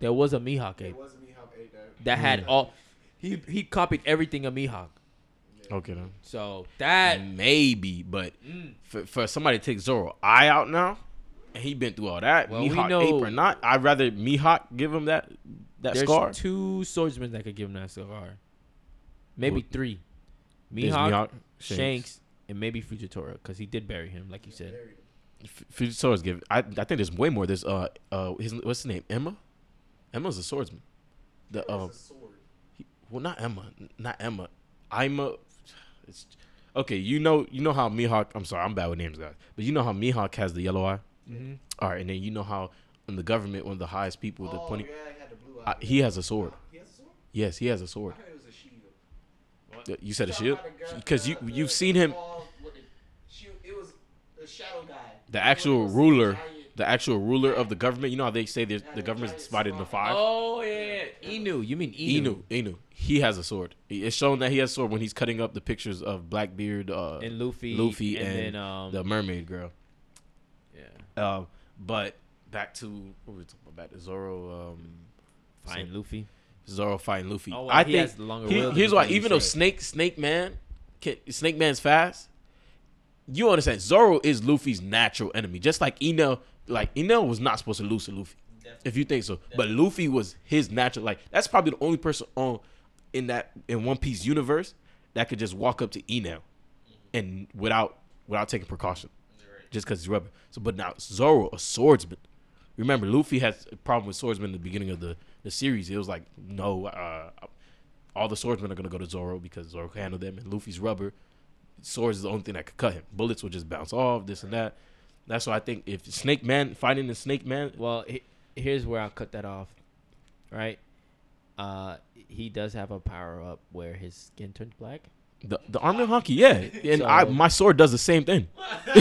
There was a Mihawk ape There Was a Mihawk ape that had all. He he copied everything of Mihawk. Okay then. So that Maybe, but Mm. for, for somebody to take Zoro eye out now, and he been through all that, Well, we Mihawk know- ape or not, I'd rather Mihawk give him that that there's scar. two swordsmen that could give him that scar. Maybe What? three. There's Mihawk, Shanks. Shanks, and maybe Fujitora because he did bury him, like you said. F- Fujisaurus give. I I think there's way more. There's uh uh his what's his name Emma. Emma's a swordsman. The uh, he- well not Emma, not Emma. I'm a. It's okay. You know you know how Mihawk. I'm sorry, I'm bad with names, guys. But you know how Mihawk has the yellow eye. Mm-hmm. All right, and then you know how in the government one of the highest people, Oh, the pointy, uh, he has a sword. Yes, he has a sword. You said a shield because you you've seen him. It was the shadow guy. The actual ruler, the actual ruler of the government. You know how they say the government's divided into five. Oh yeah. Imu. You mean Imu? Imu, Imu, he has a sword. It's shown that he has a sword when he's cutting up the pictures of Blackbeard, uh, and Luffy, Luffy, and, and, then um, the mermaid girl. yeah, Um, but back to what were we talking about? Zoro. Um, fine Luffy. Zoro fighting Luffy. Oh, well, I think longer he- here's why. Even though. Snake Snake Man, can, Snake Man's fast. You understand? Zoro is Luffy's natural enemy, just like Enel. Like Enel was not supposed to lose to Luffy, if you think so. But Luffy was his natural. Like that's probably the only person on in that in One Piece universe that could just walk up to Enel and without without taking precaution, just because he's rubber. So, but now Zoro, a swordsman. Remember, Luffy has a problem with swordsmen in the beginning of the, the series. It was like, no, uh, all the swordsmen are gonna go to Zoro because Zoro can handle them, and Luffy's rubber. Swords is the only thing that could cut him. Bullets will just bounce off, this and that. That's why I think if Snake Man fighting the Snake Man, Well, he, here's where I'll cut that off. Right, uh, he does have a power up where his skin turns black. the the armor Haki, yeah, and I my sword does the same thing.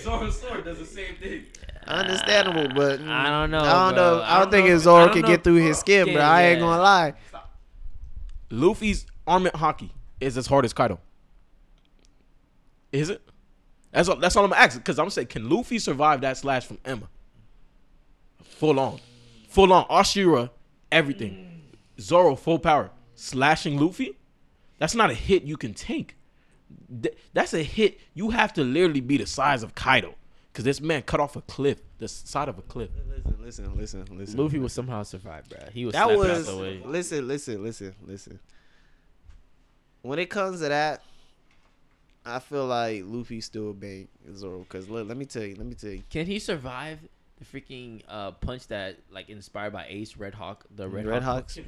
Zoro's sword does the same thing. Understandable, but mm, I don't know, I don't bro. know. I I don't don't think know. if Zoro I don't could know get through if- his skin, yeah, bro. I ain't yeah. gonna lie. Luffy's armament Haki is as hard as Kaido. Is it? That's all. That's all I'm asking. Because I'm saying, can Luffy survive that slash from Enma? Full on, full on. Asura, everything. Zoro, full power, slashing Luffy. That's not a hit you can take. That's a hit you have to literally be the size of Kaido. Because this man cut off a cliff, the side of a cliff. Listen, listen, listen, listen. Luffy will somehow survive, bro. He was that snapping was out the way. listen, listen, listen, listen. When it comes to that, I feel like Luffy still bang Zoro. Because let, let me tell you, let me tell you, Can he survive the freaking uh, punch that like inspired by Ace Red Hawk? The Red, Red, Hawk Hawks,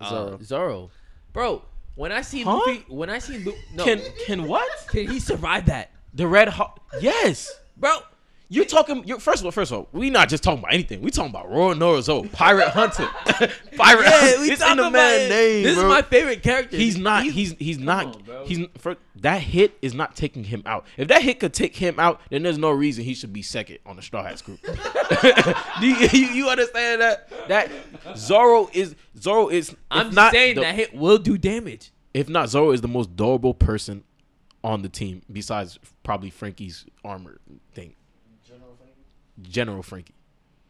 uh, Zoro. Zoro, bro. When I see Huh? Luffy, when I see Luffy, no, Can can, what? can he survive that, The red hawk. Yes. bro? You're talking. You're, first of all, first of all, we not just talking about anything. We talking about Roronoa Zoro, Pirate Hunter, Pirate. Yeah, we it's talking in the about man it. name. This bro. is my favorite character. He's not. He's he's, not. on, he's for that hit is not taking him out. If that hit could take him out, then there's no reason he should be second on the Straw Hats group. Do you, you, you understand that? That Zoro is Zoro is. I'm not saying the- that hit will do damage. If not, Zoro is the most durable person on the team besides probably Franky's armor thing. General Franky.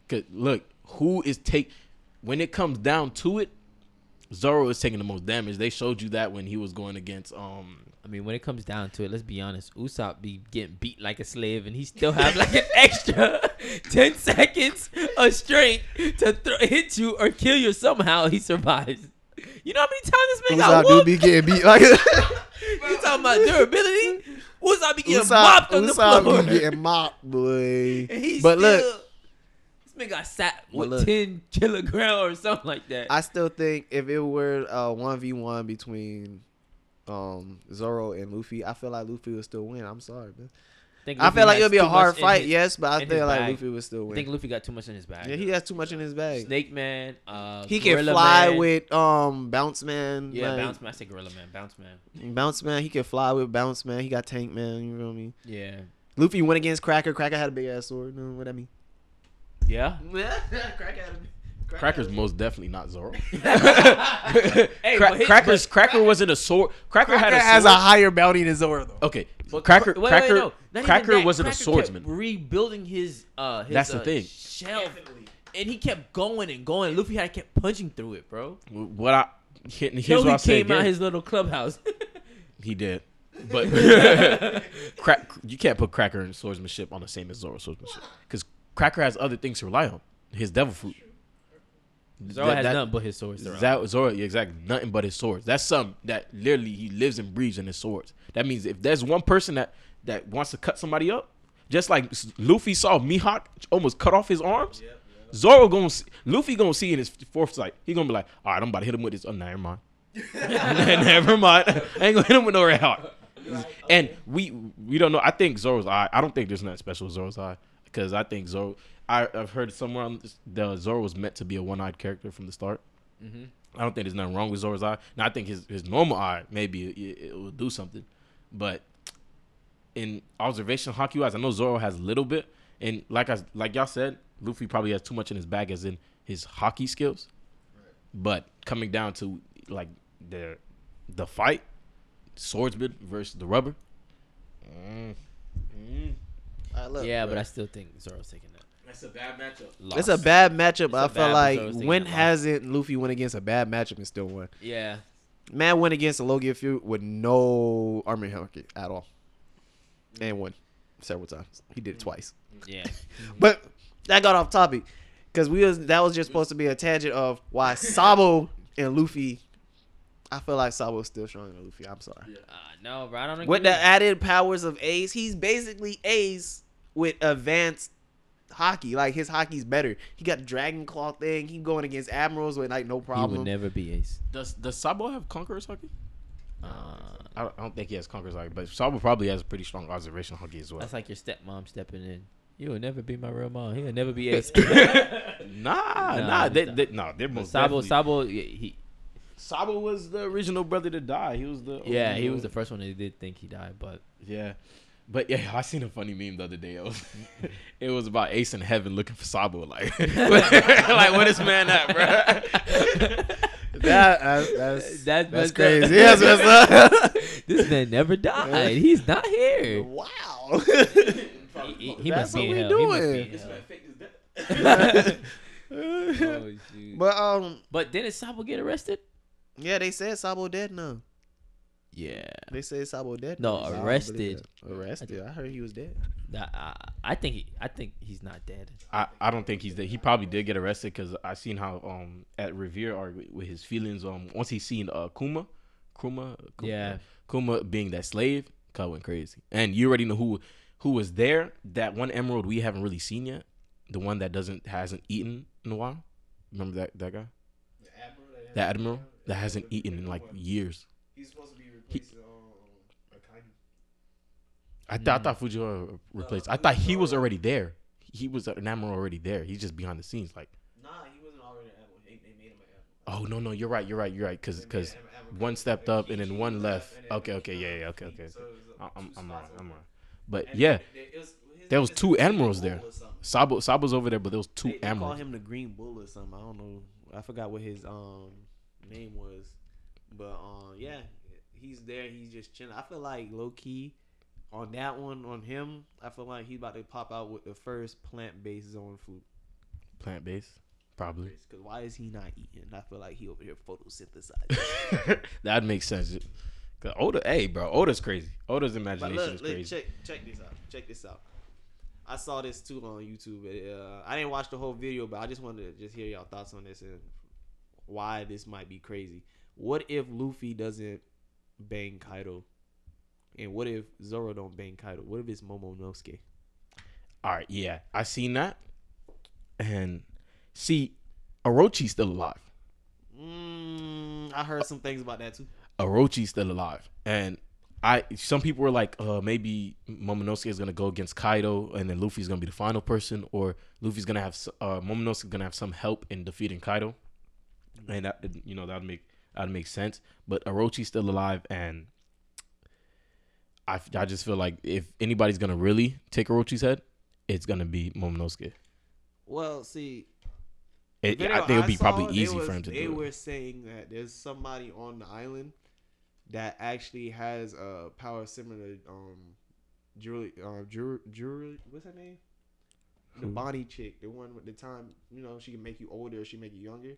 Cause look, who is take when it comes down to it, Zoro is taking the most damage. They showed you that when he was going against um I mean, when it comes down to it, let's be honest. Usopp be getting beat like a slave, and he still have like an extra ten seconds of strength to throw, hit you or kill you. Somehow he survives. You know how many times this man got Usopp do be getting beat like You talking about durability? Usopp be getting Usopp, mopped on the Usopp floor. be getting mopped, boy. And he But still, look, this man got sat with look. ten kilogram or something like that. I still think if it were a one v one between um Zoro and Luffy, I feel like Luffy would still win. I'm sorry, man. Think I Luffy feel like has it would be a too hard in fight, his- yes, but I in feel like bag. Luffy would still I win. think Luffy got too much in his bag. yeah, he has too much in his bag. Snake Man, uh, he can Gorilla fly Man. with um Bounce Man. Yeah, like, Bounce Man. I say Gorilla Man. Bounce Man. Bounce Man. He can fly with Bounce Man. He got Tank Man. You know what I mean? Yeah. Luffy went against Cracker. Cracker had a big ass sword. You know what I mean? Yeah. Cracker had a Cracker's most definitely not Zoro. Hey, Cra- his- Cracker's Cracker wasn't a sword. Cracker, had Cracker a has sword. a higher bounty than Zoro though. okay, But Cracker. Wait, Cracker. wait, no. Cracker wasn't Cracker a swordsman. Kept rebuilding his uh his That's the uh, thing. shelf, and he kept going and going. Luffy had kept punching through it, bro. What I here's Till what he I say came out his little clubhouse. He did. But crack, you can't put Cracker and swordsmanship on the same as Zoro swordsmanship because Cracker has other things to rely on. His devil fruit. Zoro That- has that- nothing but his swords. to. That Zoro, yeah, exactly. Nothing but his swords. That's something that literally he lives and breathes in his swords. That means if there's one person that that wants to cut somebody up, just like Luffy saw Mihawk almost cut off his arms, Zoro gonna see, Luffy gonna see in his fourth sight. He gonna be like, all right, I'm about to hit him with this. Oh, never mind. never mind. I ain't gonna hit him with no red heart. And we we don't know. I think Zoro's eye. I don't think there's nothing special with Zoro's eye because I think Zoro. I, I've heard somewhere on this, the Zoro was meant to be a one-eyed character from the start. Mhm. I don't think there's nothing wrong with Zoro's eye. Now I think his his normal eye maybe it, it will do something, but in observation Haki wise, I know Zoro has a little bit, and like I like y'all said, Luffy probably has too much in his bag as in his Haki skills. But coming down to like the the fight, swordsman versus the rubber. Mm, mm. Yeah, but I still think Zoro's taking that. That's a bad matchup. Loss. It's a bad matchup. It's I a feel like when hasn't Luffy went against a bad matchup and still won? Yeah. Man went against a Logia feud with no armor helmet at all, and won several times. He did it twice. Yeah. But that got off topic because we was that was just supposed to be a tangent of why Sabo and Luffy. I feel like Sabo's still stronger than Luffy. I'm sorry. Uh, no, bro. I don't agree. With the added powers of Ace, he's basically Ace with advanced Haki. Like his Haki's better. He got the Dragon Claw thing. He going against admirals with like no problem. he would never be Ace. Does does Sabo have Conqueror's Haki? Uh, I don't, I don't think he has Conqueror's Haki, but Sabo probably has a pretty strong observation Haki as well. that's like your stepmom stepping in. You will never be my real mom. He'll never be Ace. Nah, Nah, nah, they, nah. they, nah, they're most Sabo, definitely- Sabo, yeah, he, Sabo was the original brother to die. He was the yeah, he was the first one that did think he died, but yeah. But yeah, I seen a funny meme the other day. It was, it was about Ace in heaven looking for Sabo, like, like where this man at, bro? That that's that's, That's that's messed up. crazy. That's up. this man never died. He's not here. wow. He, he, he That's must be what in we hell. He must be doing. in hell. Oh, shoot. but um, But didn't Sabo get arrested? Yeah, they said Sabo dead now. Yeah. They said Sabo dead. No, now, so I arrested. Arrested. I heard he was dead. I, I, I think he, I think he's not dead. I, I don't think he's dead. He probably did get arrested because I seen how um at Reverie or with his feelings um once he seen uh Kuma, Kuma, Kuma Yeah. Kuma being that slave, cut went crazy. And you already know who who was there. That one emerald we haven't really seen yet. The one that doesn't hasn't eaten in a while. Remember that that guy? The admiral that hasn't eaten in like years. He's supposed to be replacing um, Aokiji. I thought I thought Fujiwara replaced. I thought he was already there. He was an admiral already there. He's just behind the scenes. Like, Nah, he wasn't already an admiral. They, they made him an admiral. oh no no, you're right. You're right. You're right. Because because one stepped up and then one left. Okay okay yeah yeah okay okay. I- I'm I'm right. I'm right. But yeah, there was two admirals there. Sabo Sabo's over there, but there was two They, they call admirals. him the Green Bull or something. I don't know. I forgot what his um name was, but um yeah, he's there. He's just chilling. I feel like low key, on that one on him, I feel like he's about to pop out with the first plant based Zoan food. Plant based, probably. Because why is he not eating? I feel like he over here photosynthesizing. that makes sense. Cause Oda, hey, bro, Oda's crazy. Oda's imagination look, is look, crazy. check check this out. Check this out. I saw this too on YouTube. Uh, I didn't watch the whole video, but I just wanted to just hear y'all thoughts on this and why this might be crazy. What if Luffy doesn't bang Kaido? And what if Zoro don't bang Kaido? What if it's Momonosuke? All right, yeah, I seen that, and see, Orochi's still alive. Mm, I heard some things about that too. Orochi's still alive, and I some people were like, uh, maybe Momonosuke is gonna go against Kaido, and then Luffy's gonna be the final person, or Luffy's gonna have uh, Momonosuke's gonna have some help in defeating Kaido, and that you know that'd make that'd make sense. But Orochi's still alive, and I, I just feel like if anybody's gonna really take Orochi's head, it's gonna be Momonosuke. Well, see, It, I think it'll be saw, probably easy was- for him to They do. They were It. saying that there's somebody on the island that actually has a power similar to um, Julie, uh, Julie, Julie, what's her name? The? Bonney chick, the one with the time, you know, she can make you older, she make you younger.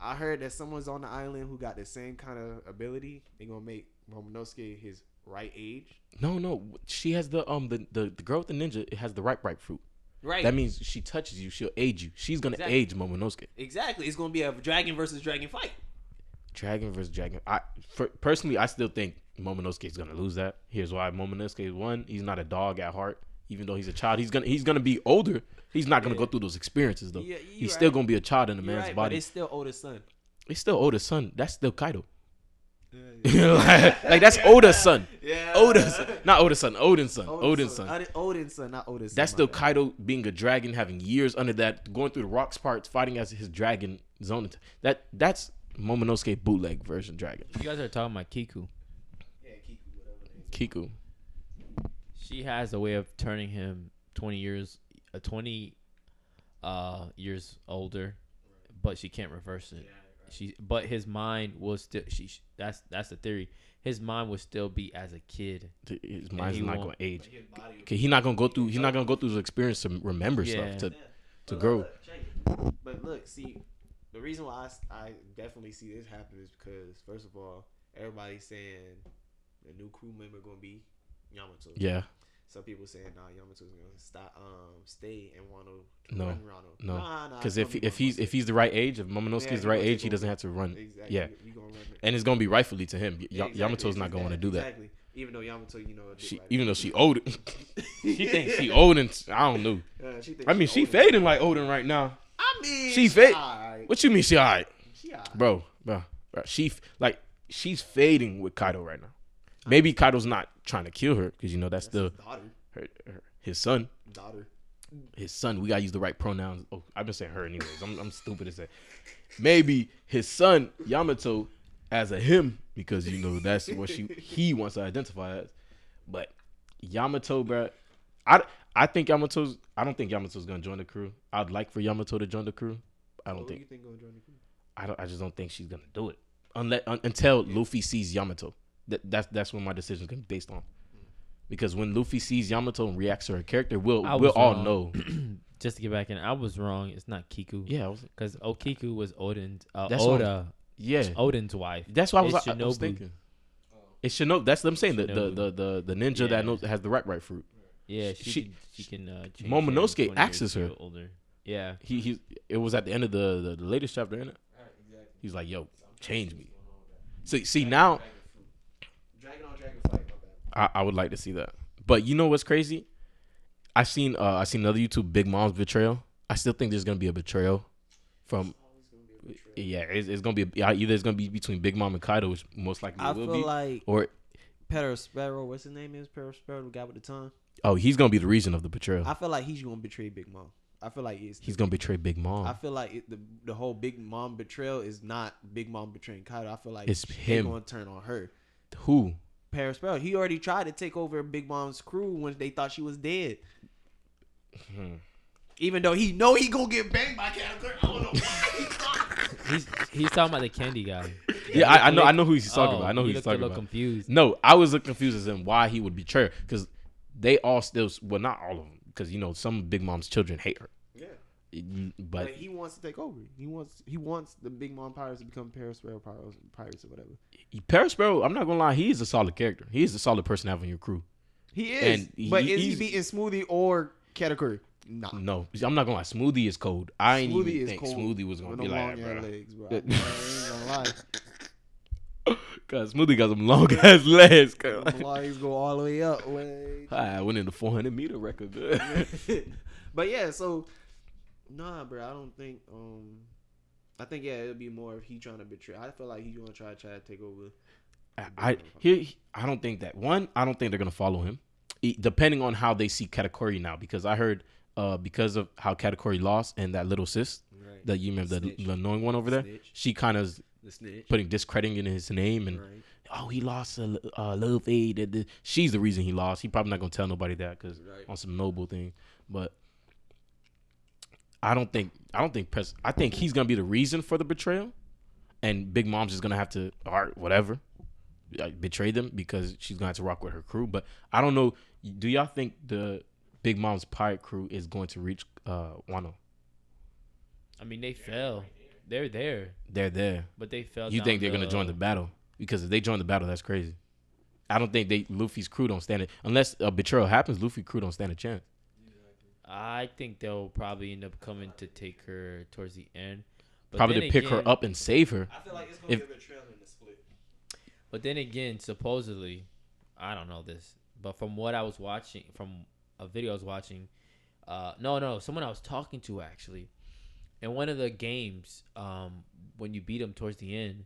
I heard that someone's on the island who got the same kind of ability. They gonna make Momonosuke his right age. No, no, she has the um the, the the girl with the ninja. It has the ripe ripe fruit. Right. That means she touches you, she'll age you. She's gonna Exactly. age Momonosuke. exactly. It's gonna be a dragon versus dragon fight. Dragon versus dragon. I for, personally, I still think Momonosuke is gonna lose that. Here's why: Momonosuke is one. He's not a dog at heart. Even though he's a child, he's gonna he's gonna be older. He's not gonna Yeah. go through those experiences though. Yeah, he's you still gonna be a child in a You're man's right, but body. it's still older son. It's still Oda's son. That's still Kaido. like, like, that's Oda's son. Yeah. Oda's son. not Oda's son. Oden's son. Oden's son. Oden's son. Oden's son, not Oden's son. That's still. Kaido being a dragon, having years under that, going through the rocks parts, fighting as his dragon Zoan. That that's Momonosuke bootleg version dragon. You guys are talking about Kiku. Yeah, Kiku, whatever. Kiku. She has a way of turning him twenty years, uh, twenty uh years older, but she can't reverse it. She, but his mind will still. She. That's that's the theory. His mind will still be as a kid. His mind's he not gonna age. His Okay, he's not gonna go through. He's not gonna go through the experience to remember Yeah. stuff to to But grow. look. But look, see, the reason why I definitely see this happen is because first of all, everybody's saying the new crew member gonna be Yamato. Yeah, Some people saying nah, Yamato's gonna stop, um, stay and Wano to No, run Rano. no. nah, nah, because if be if he's if he's the right age, if Momonosuke's Yeah, the right age, he doesn't have to run. exactly, Yeah, we, we gonna run and it's gonna be rightfully to him. Y- Yeah, exactly. Yamato's not gonna want to do that. Exactly. Even though Yamato, you know, She, rider. even though she old, she thinks she old and I don't know. Uh, she I mean, she older. fading like Oden right now. I mean, She fade- alright. What you mean she alright, She alright. bro, bro, bro? She like she's fading with Kaido right now. Maybe Kaido's not trying to kill her because you know that's That's daughter. her, her, his son. Daughter. His son. We gotta use the right pronouns. Oh, I've been saying her anyways. I'm, I'm stupid to say. Maybe his son Yamato as a him because you know that's what she he wants to identify as. But Yamato, bro, I I think Yamato's. I don't think Yamato's gonna join the crew. I'd like for Yamato to join the crew. I don't Who think. you think gonna join the crew? I don't. I just don't think she's gonna do it unless un, until Luffy sees Yamato. That that's that's when my decision's gonna be based on. Because when Luffy sees Yamato and reacts to her character, we'll I we'll was all wrong. know. Just to get back in, I was wrong. It's not Kiku. Yeah, I was, Because Okiku was Oden's. Uh, That's what Oda. yeah. Oden's wife. That's why I was, It's I, I was Shinobu. thinking. It's Shinobu. That's what I'm saying. The the, Shinobu. the the the ninja Yeah. that knows has the right right fruit. Yeah, she She- can, she can uh, change Momonosuke him 20 years axes her. Older. Yeah. He he. It was at the end of the the, the latest chapter in it. He's like, "Yo, change me." So see now, Dragon on dragon fight. My bad. I, I would like to see that. But you know what's crazy? I seen uh I seen another YouTube Big Mom's betrayal. I still think there's gonna be a betrayal from. A betrayal. Yeah, it's, it's gonna be yeah, either it's gonna be between Big Mom and Kaido, which most likely I will feel be, like or Perospero, what's his name is Perospero, the guy with the tongue. oh he's gonna be the reason of the betrayal. I feel like he's gonna betray Big Mom. I feel like it's He's gonna betray Big Mom. I feel like it, the the whole Big Mom betrayal is not Big Mom betraying Kaido. I feel like It's him. gonna turn on her. Who? Perospero, he already tried to take over Big Mom's crew when they thought she was dead. Hmm. Even though he know he gonna get banged by Katakuri. I don't know why he. He's he's talking about the candy guy. Yeah, I, I know. I know who he's talking Oh, about. I know who he he's looked a talking about. confused. No, I was confused as in why he would betray her because they all still well not all of them because you know some Big Mom's children hate her. But, But he wants to take over. He wants he wants the Big Mom Pirates to become Perospero Pirates, Pirates or whatever. Perospero, I'm not gonna lie, he is a solid character. He is a solid person to have on your crew. He is. And he- but is he beating Smoothie or Katakuri? Nah. No, I'm not gonna lie. Smoothie is cold. I ain't Smoothie even is think cold Smoothie was gonna with be like that, bro. legs, bro. I, ain't. Cause Smoothie got some long ass legs. legs go all the way up. Way. Ah, I went in the 400 meter record. but yeah, so nah, bro. I don't think. Um, I think yeah, it'll be more if he trying to betray. I feel like he's gonna try try to take over. I, I here I don't think that one. I don't think they're gonna follow him, E- depending on how they see Katakuri now. Because I heard, uh, because of how Katakuri lost and that little sis Right. that you remember the, Snitch. the annoying one over there, Snitch. she kind of putting discrediting in his name and Right. oh he lost a uh, love aid. She's the reason he lost. He probably not gonna tell nobody that because Right. on some noble thing, but. I don't think I don't think Pres- I think he's gonna be the reason for the betrayal, and Big Mom's just gonna have to all right whatever, like, betray them because she's gonna have to rock with her crew. But I don't know. Do y'all think the Big Mom's pirate crew is going to reach uh Wano? I mean, they fell. They're there, They're there. but they fell. You think they're gonna join the battle? Because if they join the battle, that's crazy. I don't think they Luffy's crew don't stand it unless a betrayal happens. Luffy crew don't stand a chance. I think they'll probably end up coming to take her towards the end. But Probably to pick her up and save her. I feel like it's gonna If- be a betrayal in the split. But then again, supposedly, I don't know this, but from what I was watching, from a video I was watching, uh, no, no, someone I was talking to actually, in one of the games, um, when you beat them towards the end,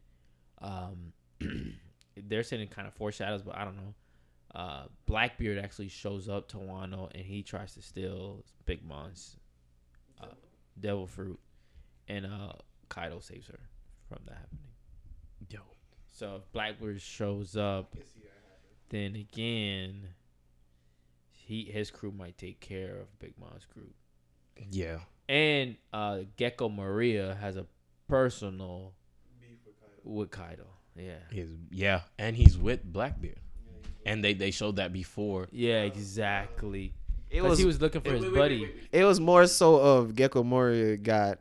um, they're saying it kind of foreshadows, but I don't know. Uh, Blackbeard actually shows up to Wano and he tries to steal Big Mom's uh, devil fruit, and uh, Kaido saves her from that happening. Yo, So if Blackbeard shows up, then again, he his crew might take care of Big Mom's crew. yeah. And uh, Gecko Moria has a personal beef with Kaido. Yeah. He's, yeah, and he's with Blackbeard, and they they showed that before. Yeah, exactly. It Because was he was looking for his buddy. it was more so of Gecko Moria got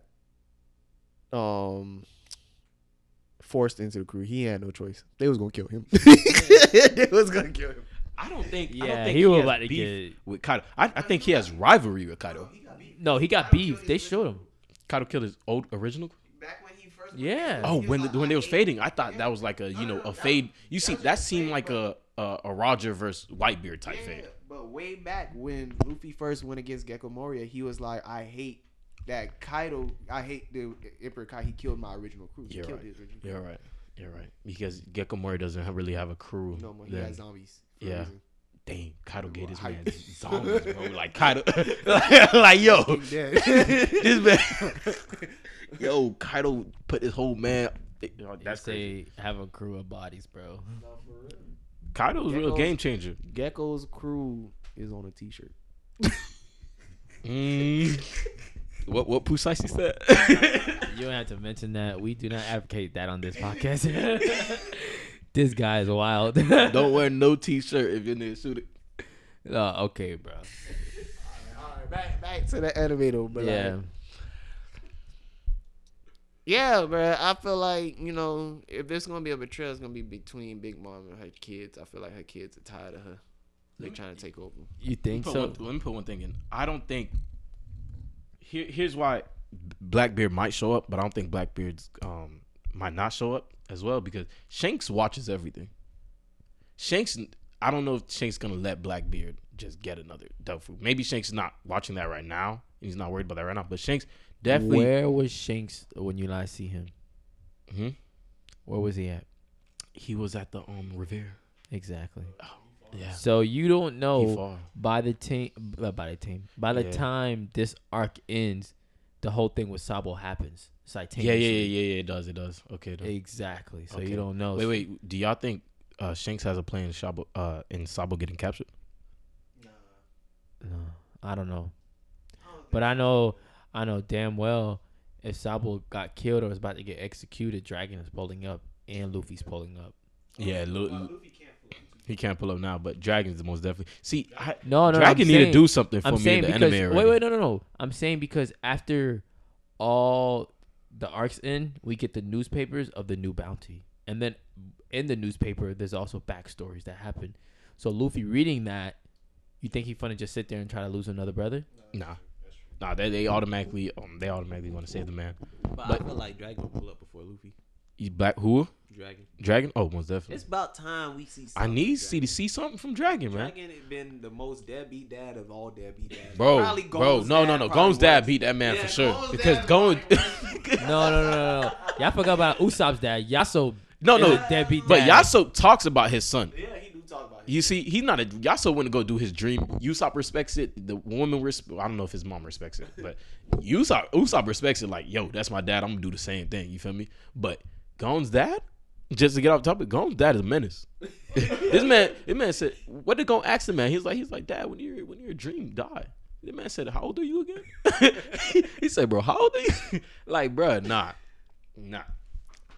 um forced into the crew. He had no choice. They was gonna kill him. they was gonna kill him. I don't think. I don't Yeah, think he was has about to get. with Kaido. I, I think he has rivalry with Kaido. No, he got beef. They showed him. Kaido killed his old original. Back when he first Yeah. Oh, when the, when they was fading, I thought that was like a you know a fade. You see, that seemed like a a, a Roger versus Whitebeard type thing. But way back when Luffy first went against Gecko Moria, he was like, I hate that Kaido I hate the Emperor Kai he killed my original crew. He You're killed right. his original crew. You're right. You're right. Because Gecko Mori doesn't have, really have a crew. No more. He then. had zombies. Yeah. reason. Dang, Kaido gave this man zombies, bro. Like Kaido, like yo, this man, yo, Kaido put his whole man. That's that's crazy. they have a crew of bodies, bro. Kaido's a real game changer. Gecko's crew is on a t-shirt. Mm. what what precisely said? You don't have to mention that. We do not advocate that on this podcast. this guy is wild. Don't wear no t-shirt if you're near shooting. Oh, okay, bro. All right, back back to the animator, but yeah. like, yeah, bro. I feel like you know if there's gonna be a betrayal, it's gonna be between Big Mom and her kids. I feel like her kids are tired of her. They're trying to take over. You think so? one, let me put one thing in. I don't think. Here, here's why Blackbeard might show up, but I don't think Blackbeard's um might not show up as well because Shanks watches everything. Shanks, I don't know if Shanks gonna let Blackbeard just get another Duffy. Maybe Shanks is not watching that right now. He's not worried about that right now. But Shanks definitely. Where was Shanks when you last see him? Mhm. Where was he at? He was at the um Reverie. Exactly. Yeah. So you don't know by the team, by the team, by the Yeah. time this arc ends, the whole thing with Sabo happens Yeah, yeah, yeah, yeah, yeah. It does. It does. Okay. It does. Exactly. So Okay. you don't know. Wait, wait. Do y'all think uh, Shanks has a plan in Shabo, uh, in Sabo getting captured? No, No, I don't know. But I know, I know damn well if Sabo got killed or was about to get executed, Dragon is pulling up and Luffy's pulling up. Yeah, Lu- He can't pull up now, but Dragon's the most definitely. See, I, No, no, Dragon I'm need to do something for I'm me in the because anime wait, already. wait, no, no, no. I'm saying because after all the arcs end, we get the newspapers of the new bounty, and then in the newspaper, there's also backstories that happen. So Luffy reading that, you think he finna just sit there and try to lose another brother? Nah, nah, they, they automatically um, they automatically want to save the man. But, But- I feel like Dragon will pull up before Luffy. You black who? Dragon. Dragon? Oh, most definitely. It's about time we see. I need see to see something from Dragon, man. Dragon had been the most deadbeat dad of all deadbeat dads. Bro, Probably bro, no, no, dad no. probably Gon's dad beat that man Yeah, for sure Gon's because dad Gon. No, no, no, no, no. Y'all forgot about Usopp's dad. Yasopp. no, is no, a deadbeat but dad. Yasopp talks about his son. Yeah, he You see, he's not a Yasopp wouldn't go do his dream. Usopp respects it. The woman respects. I don't know if his mom respects it, but Usopp Usopp respects it. Like, yo, that's my dad. I'm gonna do the same thing. You feel me? But Gon's dad, just to get off topic, Gon's dad is a menace. this man, this man said, what did Gon ask the man? He's like, he's like, dad, when your when your dream die. The man said, how old are you again? he said, bro, how old are you? like, bro, nah, nah.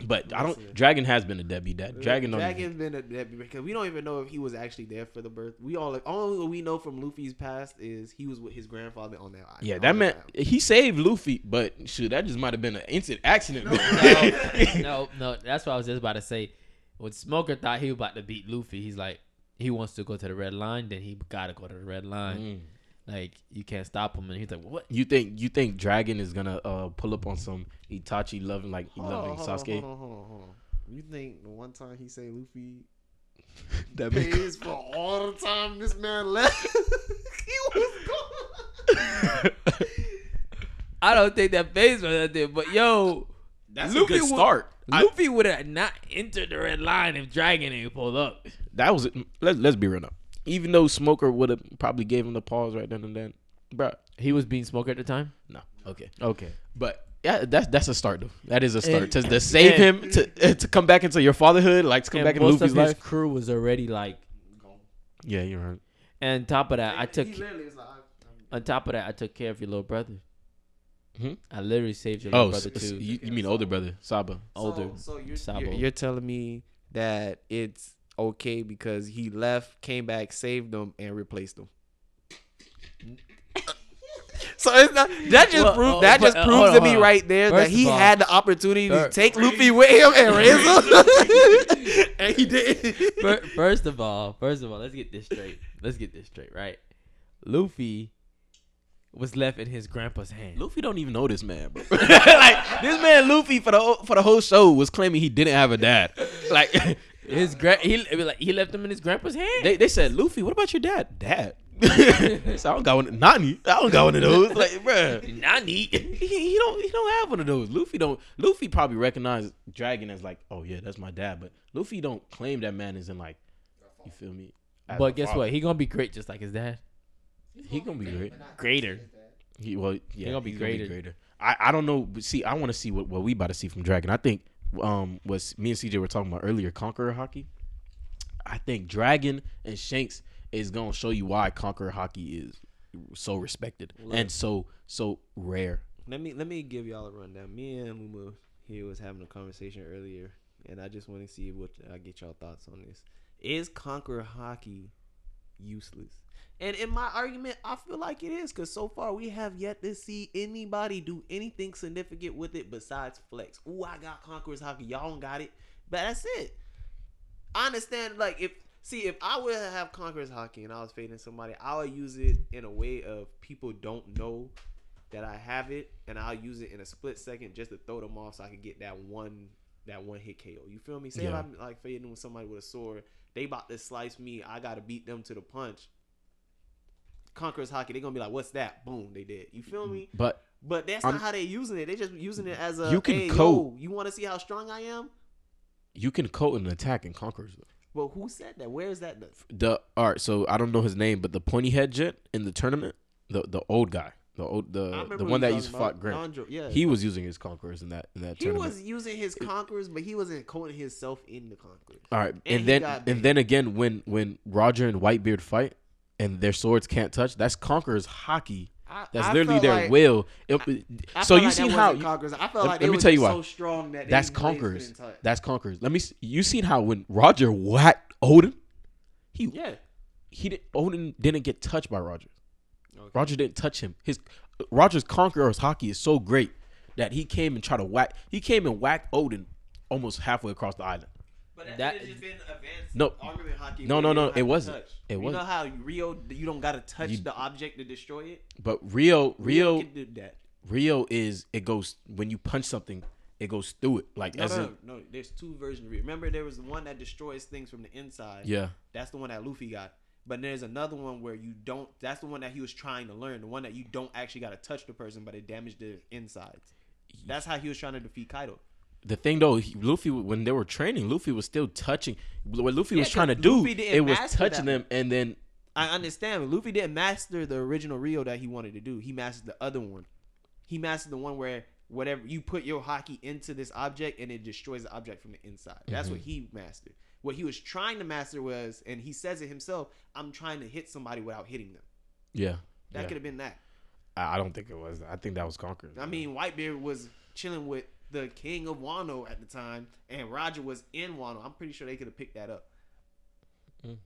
But I don't. Dragon has been a deadbeat dad. Dragon, don't even- been a deadbeat because we don't even know if he was actually there for the birth. We all like all we know from Luffy's past is he was with his grandfather on that island. Yeah, that man, island. he saved Luffy, but shoot, that just might have been an instant accident. no, no, no. That's what I was just about to say. When Smoker thought he was about to beat Luffy, he's like, he wants to go to the red line, then he gotta go to the red line. Mm. Like you can't stop him, and he's like, what? You think you think Dragon is gonna uh, pull up on some Itachi loving like he Hold on, loving hold on, Sasuke? hold on, hold on, hold on. You think the one time he say Luffy That be cool. pays for all the time this man left? he was gone. I don't think that phase was that there, but yo, That's Luffy a good would- start. I- Luffy would have not entered the red line if Dragon ain't pulled up. that was let's let's be real now. Even though Smoker would have probably gave him the pause right then and then, bro. He was being Smoker at the time. No, okay, Okay. but yeah, that's that's a start though. That is a start And- to, to save and- him to uh, to come back into your fatherhood, like to come And back in most Luffy's of his life. crew was already like. Gone. Yeah, you're right. And top of that, I took. He literally was like, I'm- On top of that, I took care of your little brother. Hmm? I literally saved your Oh, little brother s- too. you, you mean older brother, Sabo? older. So, so you're, Sabo. you're you're telling me that it's okay because he left, came back, saved them, and replaced them. So it's not, that just Well, proves oh, that but, just uh, proves hold to on, me on. right there First that he all- had the opportunity to take Luffy with him and raise him, and he did. First of all, first of all, let's get this straight. Let's get this straight, right? Luffy was left in his grandpa's hand. Luffy don't even know this man, bro. like this man Luffy for the whole- for the whole show was claiming he didn't have a dad. Like His gra- he it was like he left them in his grandpa's hand. they, they said, Luffy, what about your dad? Dad. so I don't got one. Nani, I don't got one of those. Like, bro, Nani. he, he don't he don't have one of those. Luffy don't. Luffy probably recognized Dragon as like, oh yeah, that's my dad. But Luffy don't claim that man is in like, you feel me? as But guess father. what? He gonna be great just like his dad. He gonna be great. Greater. He well, yeah, gonna be he's greater. I, I don't know, but see, I want to see what, what we about to see from Dragon. I think um was me and CJ were talking about earlier, Conqueror Haki. I think Dragon and Shanks is gonna show you why Conqueror Haki is so respected and so so rare. Let me let me give y'all a rundown. Me and Luma here was having a conversation earlier, and I just want to see what I get y'all thoughts on this. Is Conqueror Haki useless? And in my argument, I feel like it is because so far we have yet to see anybody do anything significant with it besides flex. Ooh, I got Conqueror's Haki. Y'all don't got it, but that's it. I understand. Like if see if I would have Conqueror's Haki and I was fading somebody, I would use it in a way of people don't know that I have it, and I'll use it in a split second just to throw them off so I can get that one that one hit KO. You feel me? Say Yeah. if I'm like fading with somebody with a sword, they about to slice me, I gotta beat them to the punch. Conqueror's Haki, they're gonna be like, "What's that?" Boom, they did. You feel me? But But that's I'm- not how they're using it. They just using it as a. You can hey, code. yo, you want to see how strong I am? you can coat an attack in Conquerors. Well, who said that? Where is that? The all right, so I don't know his name, but the pointy head jet in the tournament, the the old guy, the old the the one that used to about. Grant. Nandro, yeah, He was using his Conquerors in that in that he tournament. was using his conquerors, but he wasn't coding himself in the conquerors. All right, And and, then and then again when when Roger and Whitebeard fight and their swords can't touch, that's Conqueror's Haki. I, That's I literally their like- will. It- I so you like seen how conquerors. I felt Let- like let me tell you why. so strong that that's Conquerors. That's Conquerors. Let me. You seen how when Roger whacked Oden, He Yeah. he didn't Oden didn't get touched by Roger. Okay. Roger didn't touch him. His Roger's conqueror's Haki is so great that he came and tried to whack. He came and whacked Oden almost halfway across the island. But That- that has just been advanced No. argument Haki. No, no, you no, it wasn't. touch. It you wasn't. know how Rio, you don't gotta touch You- the object to destroy it. But Rio, Rio Rio, can do that. Rio is it goes when you punch something, it goes through it. Like No, as no, in, no. There's two versions of Rio. Remember, there was the one that destroys things from the inside. yeah. That's the one that Luffy got. But there's another one where you don't. That's the one that he was trying to learn. The one that you don't actually got to touch the person, but it damaged the insides. That's how he was trying to defeat Kaido. The thing though, he, Luffy when they were training, Luffy was still touching. What Luffy Yeah, was trying to do, it was touching them, and then I understand. Luffy didn't master the original Ryuo that he wanted to do. He mastered the other one. He mastered the one where whatever you put your Haki into this object and it destroys the object from the inside. That's what mm-hmm. he mastered. What he was trying to master was, and he says it himself, I'm trying to hit somebody without hitting them. yeah, That yeah. could have been that. I, I don't think it was. I think that was Conqueror. I mean, Whitebeard was chilling with the king of Wano at the time, and Roger was in Wano. I'm pretty sure they could have picked that up. Mm.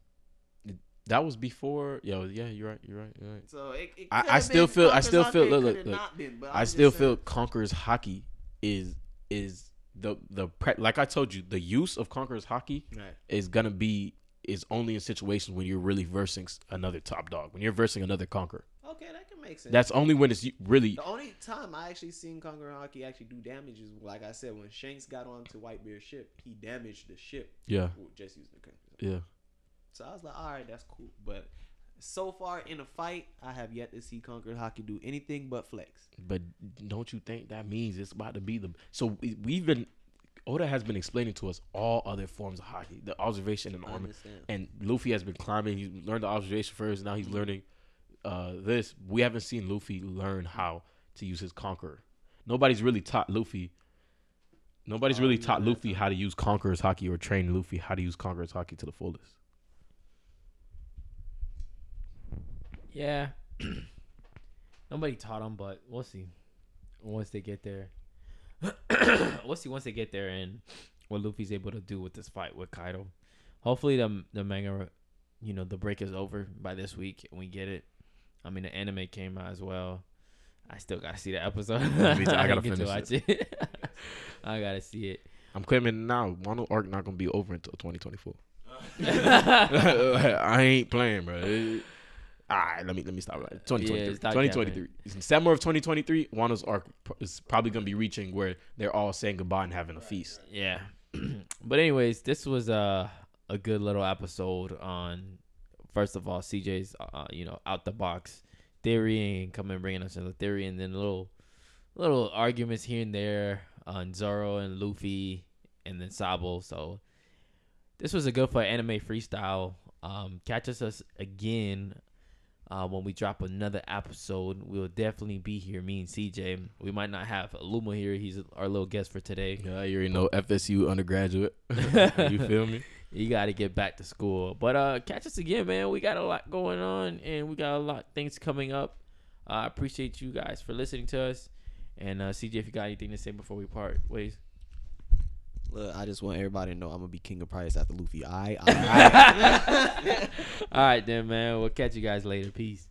that was before. Yo, yeah, you're right. You're right. You're right. So it, it I- I still feel- I still feel- look, look, look. been, I still feel. Conqueror's Haki is is the the pre- like I told you the use of Conqueror's Haki Right. is gonna be is only in situations when you're really versing another top dog when you're versing another conqueror. Okay, that can make sense. That's only when it's really the only time I actually seen Conqueror Haki actually do damage is like I said when Shanks got onto Whitebeard's ship, he damaged the ship. yeah just using the yeah. So I was like, all right, that's cool. But so far in a fight, I have yet to see Conqueror Haki do anything but flex. But don't you think that means it's about to be the so we, we've been Oda has been explaining to us all other forms of Haki, the observation and armor, and Luffy has been climbing. He's learned the observation first. Now he's learning uh, this. We haven't seen Luffy learn how to use his conqueror. Nobody's really taught Luffy. Nobody's Oh, really yeah, taught Luffy how to use Conqueror's Haki or trained Luffy how to use Conqueror's Haki to the fullest. Yeah. Nobody taught him, but we'll see. Once they get there. we'll see once they get there and what Luffy's able to do with this fight with Kaido. Hopefully the the manga you know, the break is over by this week and we get it. I mean the anime came out as well. I still gotta see the episode. Me. I gotta didn't to finish watch it. I gotta see it. I'm claiming now, Wano arc not gonna be over until 2024. I ain't playing, bro. It- all right, let me let me stop right. 2023. Yeah, 2023. In summer of 2023, Wano's arc is probably gonna be reaching where they're all saying goodbye and having a feast. Yeah. but anyways, this was a a good little episode on first of all CJ's uh, you know out the box theory and coming bringing us another theory and then little little arguments here and there on Zoro and Luffy and then Sabo. So this was a good for anime freestyle. Um, catch us us again uh, when we drop another episode. We'll definitely be here, me and CJ. We might not have Luma here. He's our little guest for today. Yeah, you already know FSU undergraduate. you feel me? you got to get back to school. But uh, catch us again, man. We got a lot going on, and we got a lot things coming up. Uh, I appreciate you guys for listening to us. And uh, CJ, if you got anything to say before we part ways. Look, I just want everybody to know I'm gonna be king of price after Luffy. I, All right, then, man. We'll catch you guys later. Peace.